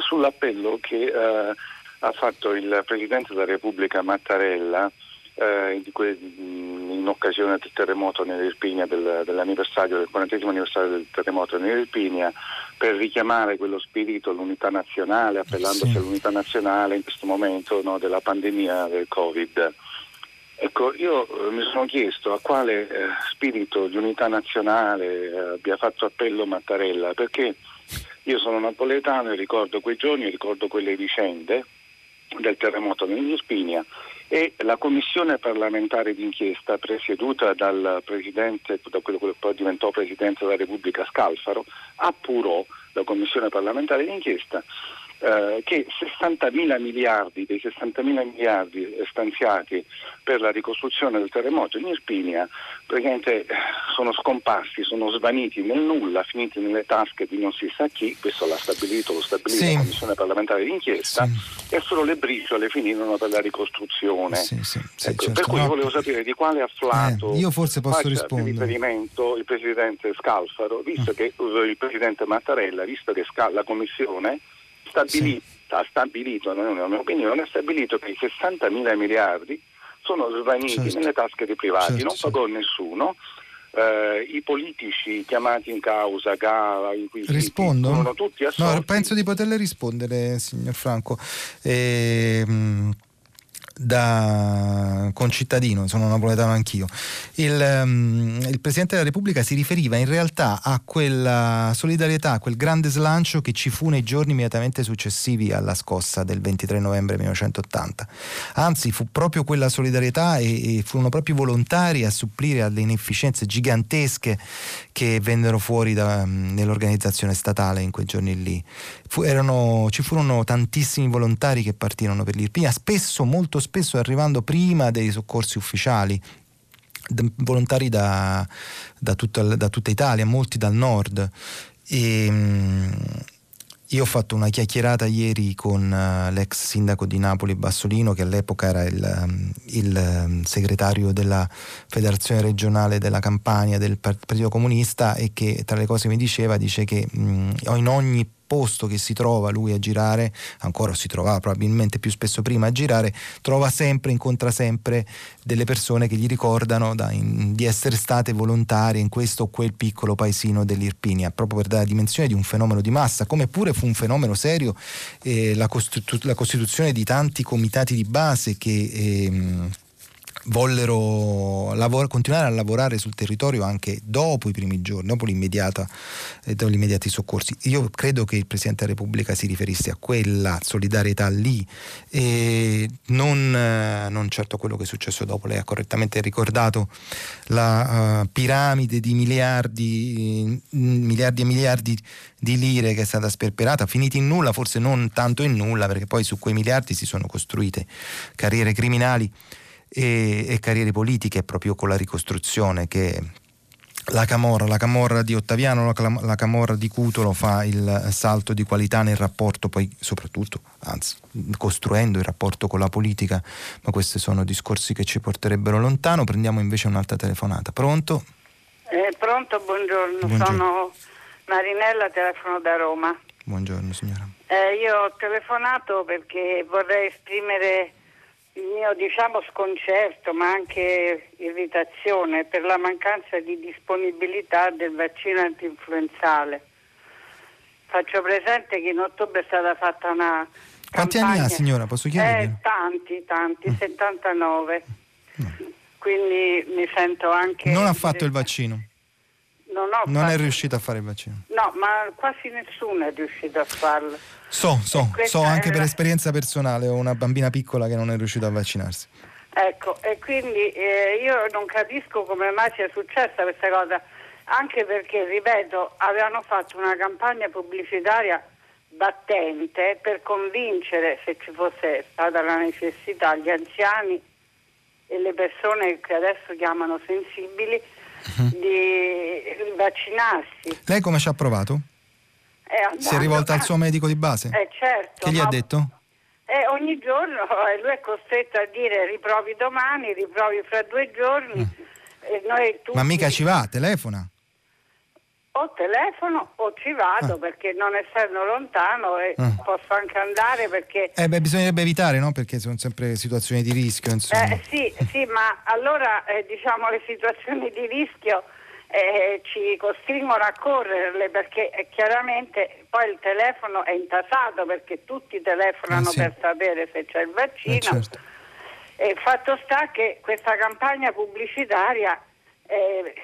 sull'appello che eh, ha fatto il Presidente della Repubblica Mattarella eh, in occasione del terremoto nell'Irpinia, del, dell'anniversario, del 40 anniversario del terremoto nell'Irpinia, per richiamare quello spirito, l'unità nazionale, appellandosi Sì. all'unità nazionale in questo momento no, della pandemia del Covid. Ecco, io eh, mi sono chiesto a quale eh, spirito di unità nazionale eh, abbia fatto appello Mattarella, perché io sono napoletano e ricordo quei giorni, ricordo quelle vicende del terremoto nell'Irpinia e la commissione parlamentare d'inchiesta presieduta dal presidente, da quello che poi diventò presidente della Repubblica Scalfaro, appurò la commissione parlamentare d'inchiesta eh, che 60 mila miliardi dei 60 mila miliardi stanziati per la ricostruzione del terremoto in Irpinia praticamente eh, sono scomparsi, sono svaniti nel nulla, finiti nelle tasche di non si sa chi, questo l'ha stabilito, lo stabilito Sì. la commissione parlamentare d'inchiesta Sì. e solo le briciole finirono per la ricostruzione. Sì, sì, Ecco, certo. Per cui No, volevo sapere di quale afflato Eh, io forse posso rispondere. riferimento il Presidente Scalfaro, visto Mm. che eh, il Presidente Mattarella, visto che la Commissione stabili- ha stabilito, non è una mia opinione, ha stabilito che i 60 mila miliardi sono svaniti Certo. nelle tasche dei privati, Certo, non certo. pagò nessuno. Eh, I politici chiamati in causa, Gava, inquisiti, Rispondo? furono tutti assolti. No, penso di poterle rispondere, signor Franco. Ehm, da concittadino, sono napoletano anch'io. Il, ehm, il Presidente della Repubblica si riferiva in realtà a quella solidarietà, a quel grande slancio che ci fu nei giorni immediatamente successivi alla scossa del 23 novembre 1980. Anzi, fu proprio quella solidarietà e, e furono proprio i volontari a supplire alle inefficienze gigantesche che vennero fuori da, mh, nell'organizzazione statale in quei giorni lì. Fu- erano- ci furono tantissimi volontari che partirono per l'Irpinia, spesso, molto spesso arrivando prima dei soccorsi ufficiali. Volontari da, da tutta, da tutta Italia, molti dal nord. E, mh, io ho fatto una chiacchierata ieri con eh, l'ex sindaco di Napoli Bassolino, che all'epoca era il, ehm, il, ehm, segretario della federazione regionale della Campania del Partito Comunista e che tra le cose mi diceva, dice che mh, in ogni posto che si trova lui a girare, ancora si trovava probabilmente più spesso prima a girare, trova sempre, incontra sempre delle persone che gli ricordano da- in- di essere state volontarie in questo o quel piccolo paesino dell'Irpinia, proprio per dare la dimensione di un fenomeno di massa, come pure fu un fenomeno serio eh, la, costitu- la costituzione di tanti comitati di base che... ehm, vollero lavor- continuare a lavorare sul territorio anche dopo i primi giorni, dopo, eh, dopo gli immediati soccorsi. Io credo che il Presidente della Repubblica si riferisse a quella solidarietà lì e non, eh, non certo a quello che è successo dopo. Lei ha correttamente ricordato la eh, piramide di miliardi, mm, miliardi e miliardi di lire che è stata sperperata, finiti in nulla, forse non tanto in nulla, perché poi su quei miliardi si sono costruite carriere criminali e, e carriere politiche proprio con la ricostruzione che la Camorra, la Camorra di Ottaviano, la, Camorra di Cutolo fa il salto di qualità nel rapporto, poi soprattutto, anzi, costruendo il rapporto con la politica, ma questi sono discorsi che ci porterebbero lontano. Prendiamo invece un'altra telefonata. Pronto? Eh, pronto, buongiorno. Buongiorno. sono Marinella, telefono da Roma. Buongiorno signora. Eh, io ho telefonato perché vorrei esprimere il mio diciamo sconcerto ma anche irritazione per la mancanza di disponibilità del vaccino antinfluenzale. Faccio presente che in ottobre è stata fatta una Quanti campagna- anni ha signora? Posso Eh, chiederle? tanti, tanti, 79. Quindi mi sento anche Non ha fatto il vaccino, Non, ho non è riuscito a fare il vaccino. No, ma quasi nessuno è riuscito a farlo. So, so, so anche per la- esperienza personale, ho una bambina piccola che non è riuscita a vaccinarsi. Ecco, e quindi eh, io non capisco come mai sia successa questa cosa, anche perché, ripeto, avevano fatto una campagna pubblicitaria battente per convincere, se ci fosse stata la necessità, gli anziani e le persone che adesso chiamano sensibili Mhm. di vaccinarsi. Lei come ci ha provato? È Si è rivolta al suo medico di base? Eh certo. Che gli ha ma- detto? E ogni giorno eh, lui è costretto a dire riprovi domani, riprovi fra due giorni. Noi tutti- Ma mica ci va, telefona. O telefono o ci vado perché non essendo lontano e Ah. posso anche andare perché Eh beh, bisognerebbe evitare, no? Perché sono sempre situazioni di rischio, insomma. Eh, sì, sì, ma allora eh, diciamo le situazioni di rischio eh, ci costringono a correrle perché eh, chiaramente poi il telefono è intasato perché tutti telefonano Eh, sì. per sapere se c'è il vaccino. Eh, certo. E fatto sta che questa campagna pubblicitaria eh,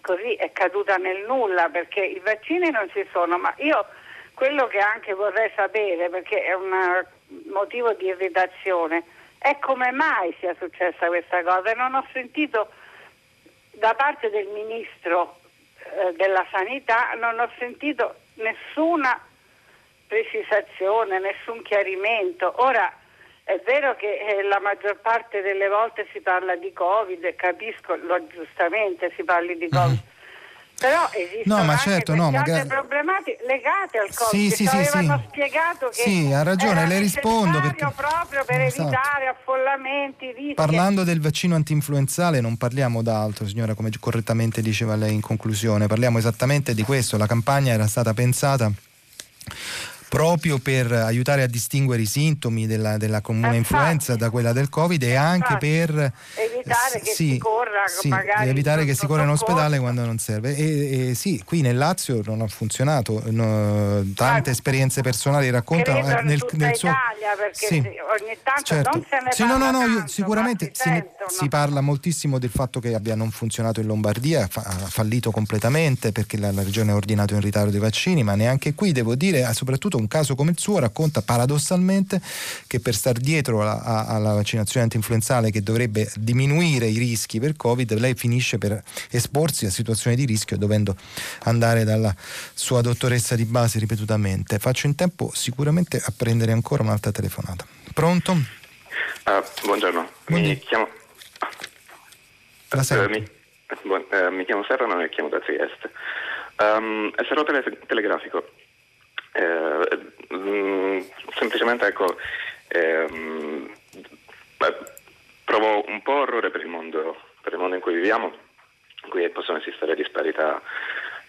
così è caduta nel nulla perché i vaccini non ci sono, ma io quello che anche vorrei sapere, perché è un eh, motivo di irritazione, è come mai sia successa questa cosa. Non ho sentito da parte del ministro eh, della sanità, non ho sentito nessuna precisazione, nessun chiarimento. Ora è vero che eh, la maggior parte delle volte si parla di Covid, e capisco lo, giustamente si parli di Covid. Però esistono. No, ma certo, no, magari- problematiche legate al Covid. Sì, sì, sì, avevano sì. spiegato che Sì, ha ragione, le rispondo perché- proprio per Esatto. evitare affollamenti, rischi. Parlando del vaccino antinfluenzale non parliamo d'altro, signora, come correttamente diceva lei in conclusione, parliamo esattamente di questo. La campagna era stata pensata proprio per aiutare a distinguere i sintomi della, della comune Eh, influenza infatti. da quella del Covid e anche Infatti. per Evitare che sì, si corra sì, magari evitare che in si corra in soccorso. ospedale quando non serve. E, e sì, qui nel Lazio non ha funzionato, no, tante Ah, esperienze personali raccontano eh, nel, nel suo Italia perché Sì. ogni tanto Certo. non se ne Sì, parla no, no, no, tanto, sicuramente si ne- si parla moltissimo del fatto che abbia non funzionato in Lombardia, fa- ha fallito completamente perché la, la regione ha ordinato in ritardo dei vaccini, ma neanche qui devo dire, ah, soprattutto un caso come il suo racconta paradossalmente che per star dietro alla, alla vaccinazione antinfluenzale che dovrebbe diminuire i rischi per Covid, lei finisce per esporsi a situazioni di rischio dovendo andare dalla sua dottoressa di base ripetutamente. Faccio in tempo sicuramente a prendere ancora un'altra telefonata. Pronto? Ah, buongiorno, mi Buongiorno. chiamo, La eh, sento. mi, buon- eh, mi chiamo Serrano e chiamo da Trieste. Um, sarò tele- telegrafico. Eh, mm, semplicemente ecco, ehm, beh, provo un po' orrore per il mondo, per il mondo in cui viviamo, in cui possono esistere disparità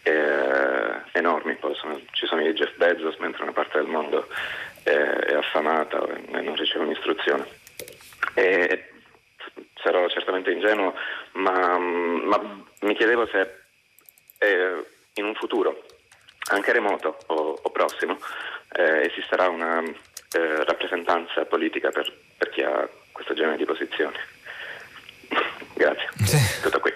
eh, enormi, possono- ci sono i Jeff Bezos mentre una parte del mondo eh, è affamata e non riceve un'istruzione. E sarò certamente ingenuo, ma, ma mi chiedevo se eh, in un futuro, anche remoto o, o prossimo, eh, esisterà una eh, rappresentanza politica per, per chi ha questo genere di posizioni. [LAUGHS] Grazie. Sì. Tutto qui.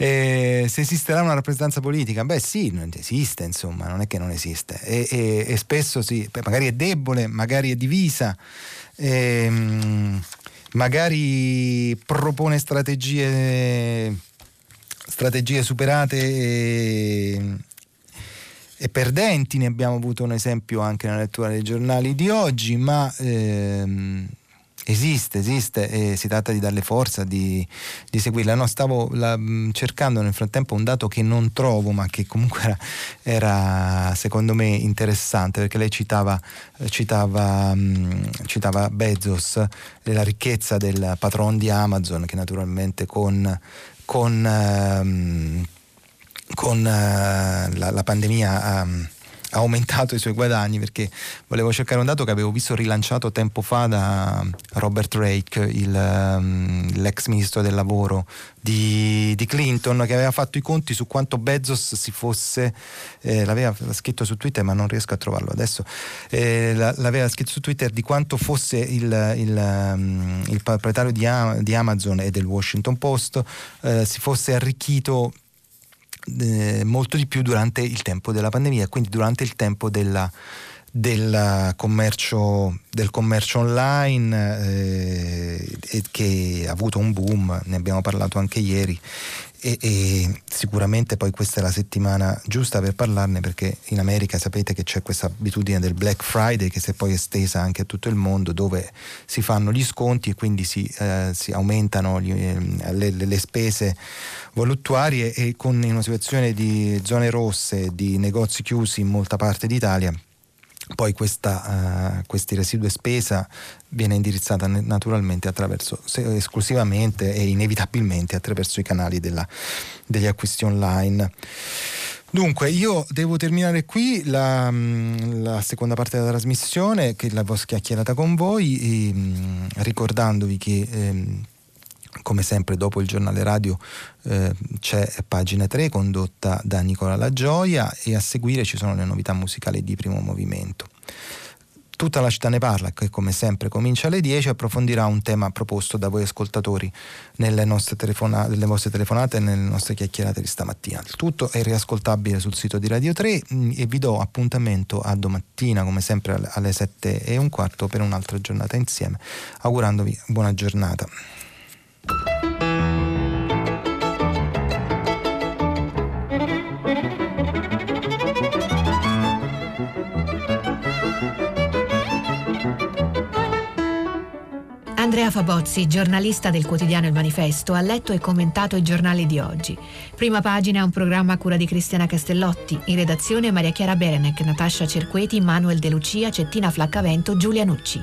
Eh, se esisterà una rappresentanza politica? Beh sì, esiste insomma, non è che non esiste e, e- e spesso sì, magari è debole, magari è divisa, ehm, magari propone strategie, strategie superate e, e perdenti, ne abbiamo avuto un esempio anche nella lettura dei giornali di oggi, ma ehm, esiste, esiste e si tratta di darle forza, di, di seguirla. No, stavo la- mh, cercando nel frattempo un dato che non trovo, ma che comunque era, era, secondo me interessante, perché lei citava, citava, mh, citava Bezos e la ricchezza del patron di Amazon, che naturalmente con... con ehm, con eh, la, la pandemia ha, ha aumentato i suoi guadagni perché volevo cercare un dato che avevo visto rilanciato tempo fa da Robert Rake, il, ehm, l'ex ministro del lavoro di, di Clinton, che aveva fatto i conti su quanto Bezos si fosse, eh, l'aveva scritto su Twitter ma non riesco a trovarlo adesso, eh, la- l'aveva scritto su Twitter di quanto fosse il, il, ehm, il proprietario di, di Amazon e del Washington Post eh, si fosse arricchito eh, molto di più durante il tempo della pandemia, quindi durante il tempo della, del, commercio, del commercio online eh, che ha avuto un boom, ne abbiamo parlato anche ieri. E, e sicuramente poi questa è la settimana giusta per parlarne perché in America sapete che c'è questa abitudine del Black Friday che si è poi estesa anche a tutto il mondo dove si fanno gli sconti e quindi si, eh, si aumentano gli- eh, le, le- le spese voluttuarie. E con una situazione di zone rosse, di negozi chiusi in molta parte d'Italia poi questa, uh, questi residui spesa viene indirizzata naturalmente attraverso, esclusivamente e inevitabilmente attraverso i canali della, degli acquisti online. Dunque, io devo terminare qui la, mm, la, seconda parte della trasmissione, che l'avevo schiacchierata con voi, e, mm, ricordandovi che... Ehm, come sempre dopo il giornale radio eh, c'è pagina 3 condotta da Nicola La Gioia e a seguire ci sono le novità musicali di primo movimento. Tutta la città ne parla, che come sempre comincia alle 10 approfondirà un tema proposto da voi ascoltatori nelle, telefona- nelle vostre telefonate e nelle nostre chiacchierate di stamattina. Il tutto è riascoltabile sul sito di Radio 3 mm, e vi do appuntamento a domattina come sempre alle 7 e un quarto per un'altra giornata insieme, augurandovi buona giornata. Andrea Fabozzi, giornalista del quotidiano Il Manifesto, ha letto e commentato i giornali di oggi. Prima pagina un programma a cura di Cristiana Castellotti, in redazione Maria Chiara Berenec, Natascia Cerqueti, Manuel De Lucia, Cettina Flaccavento, Giulia Nucci.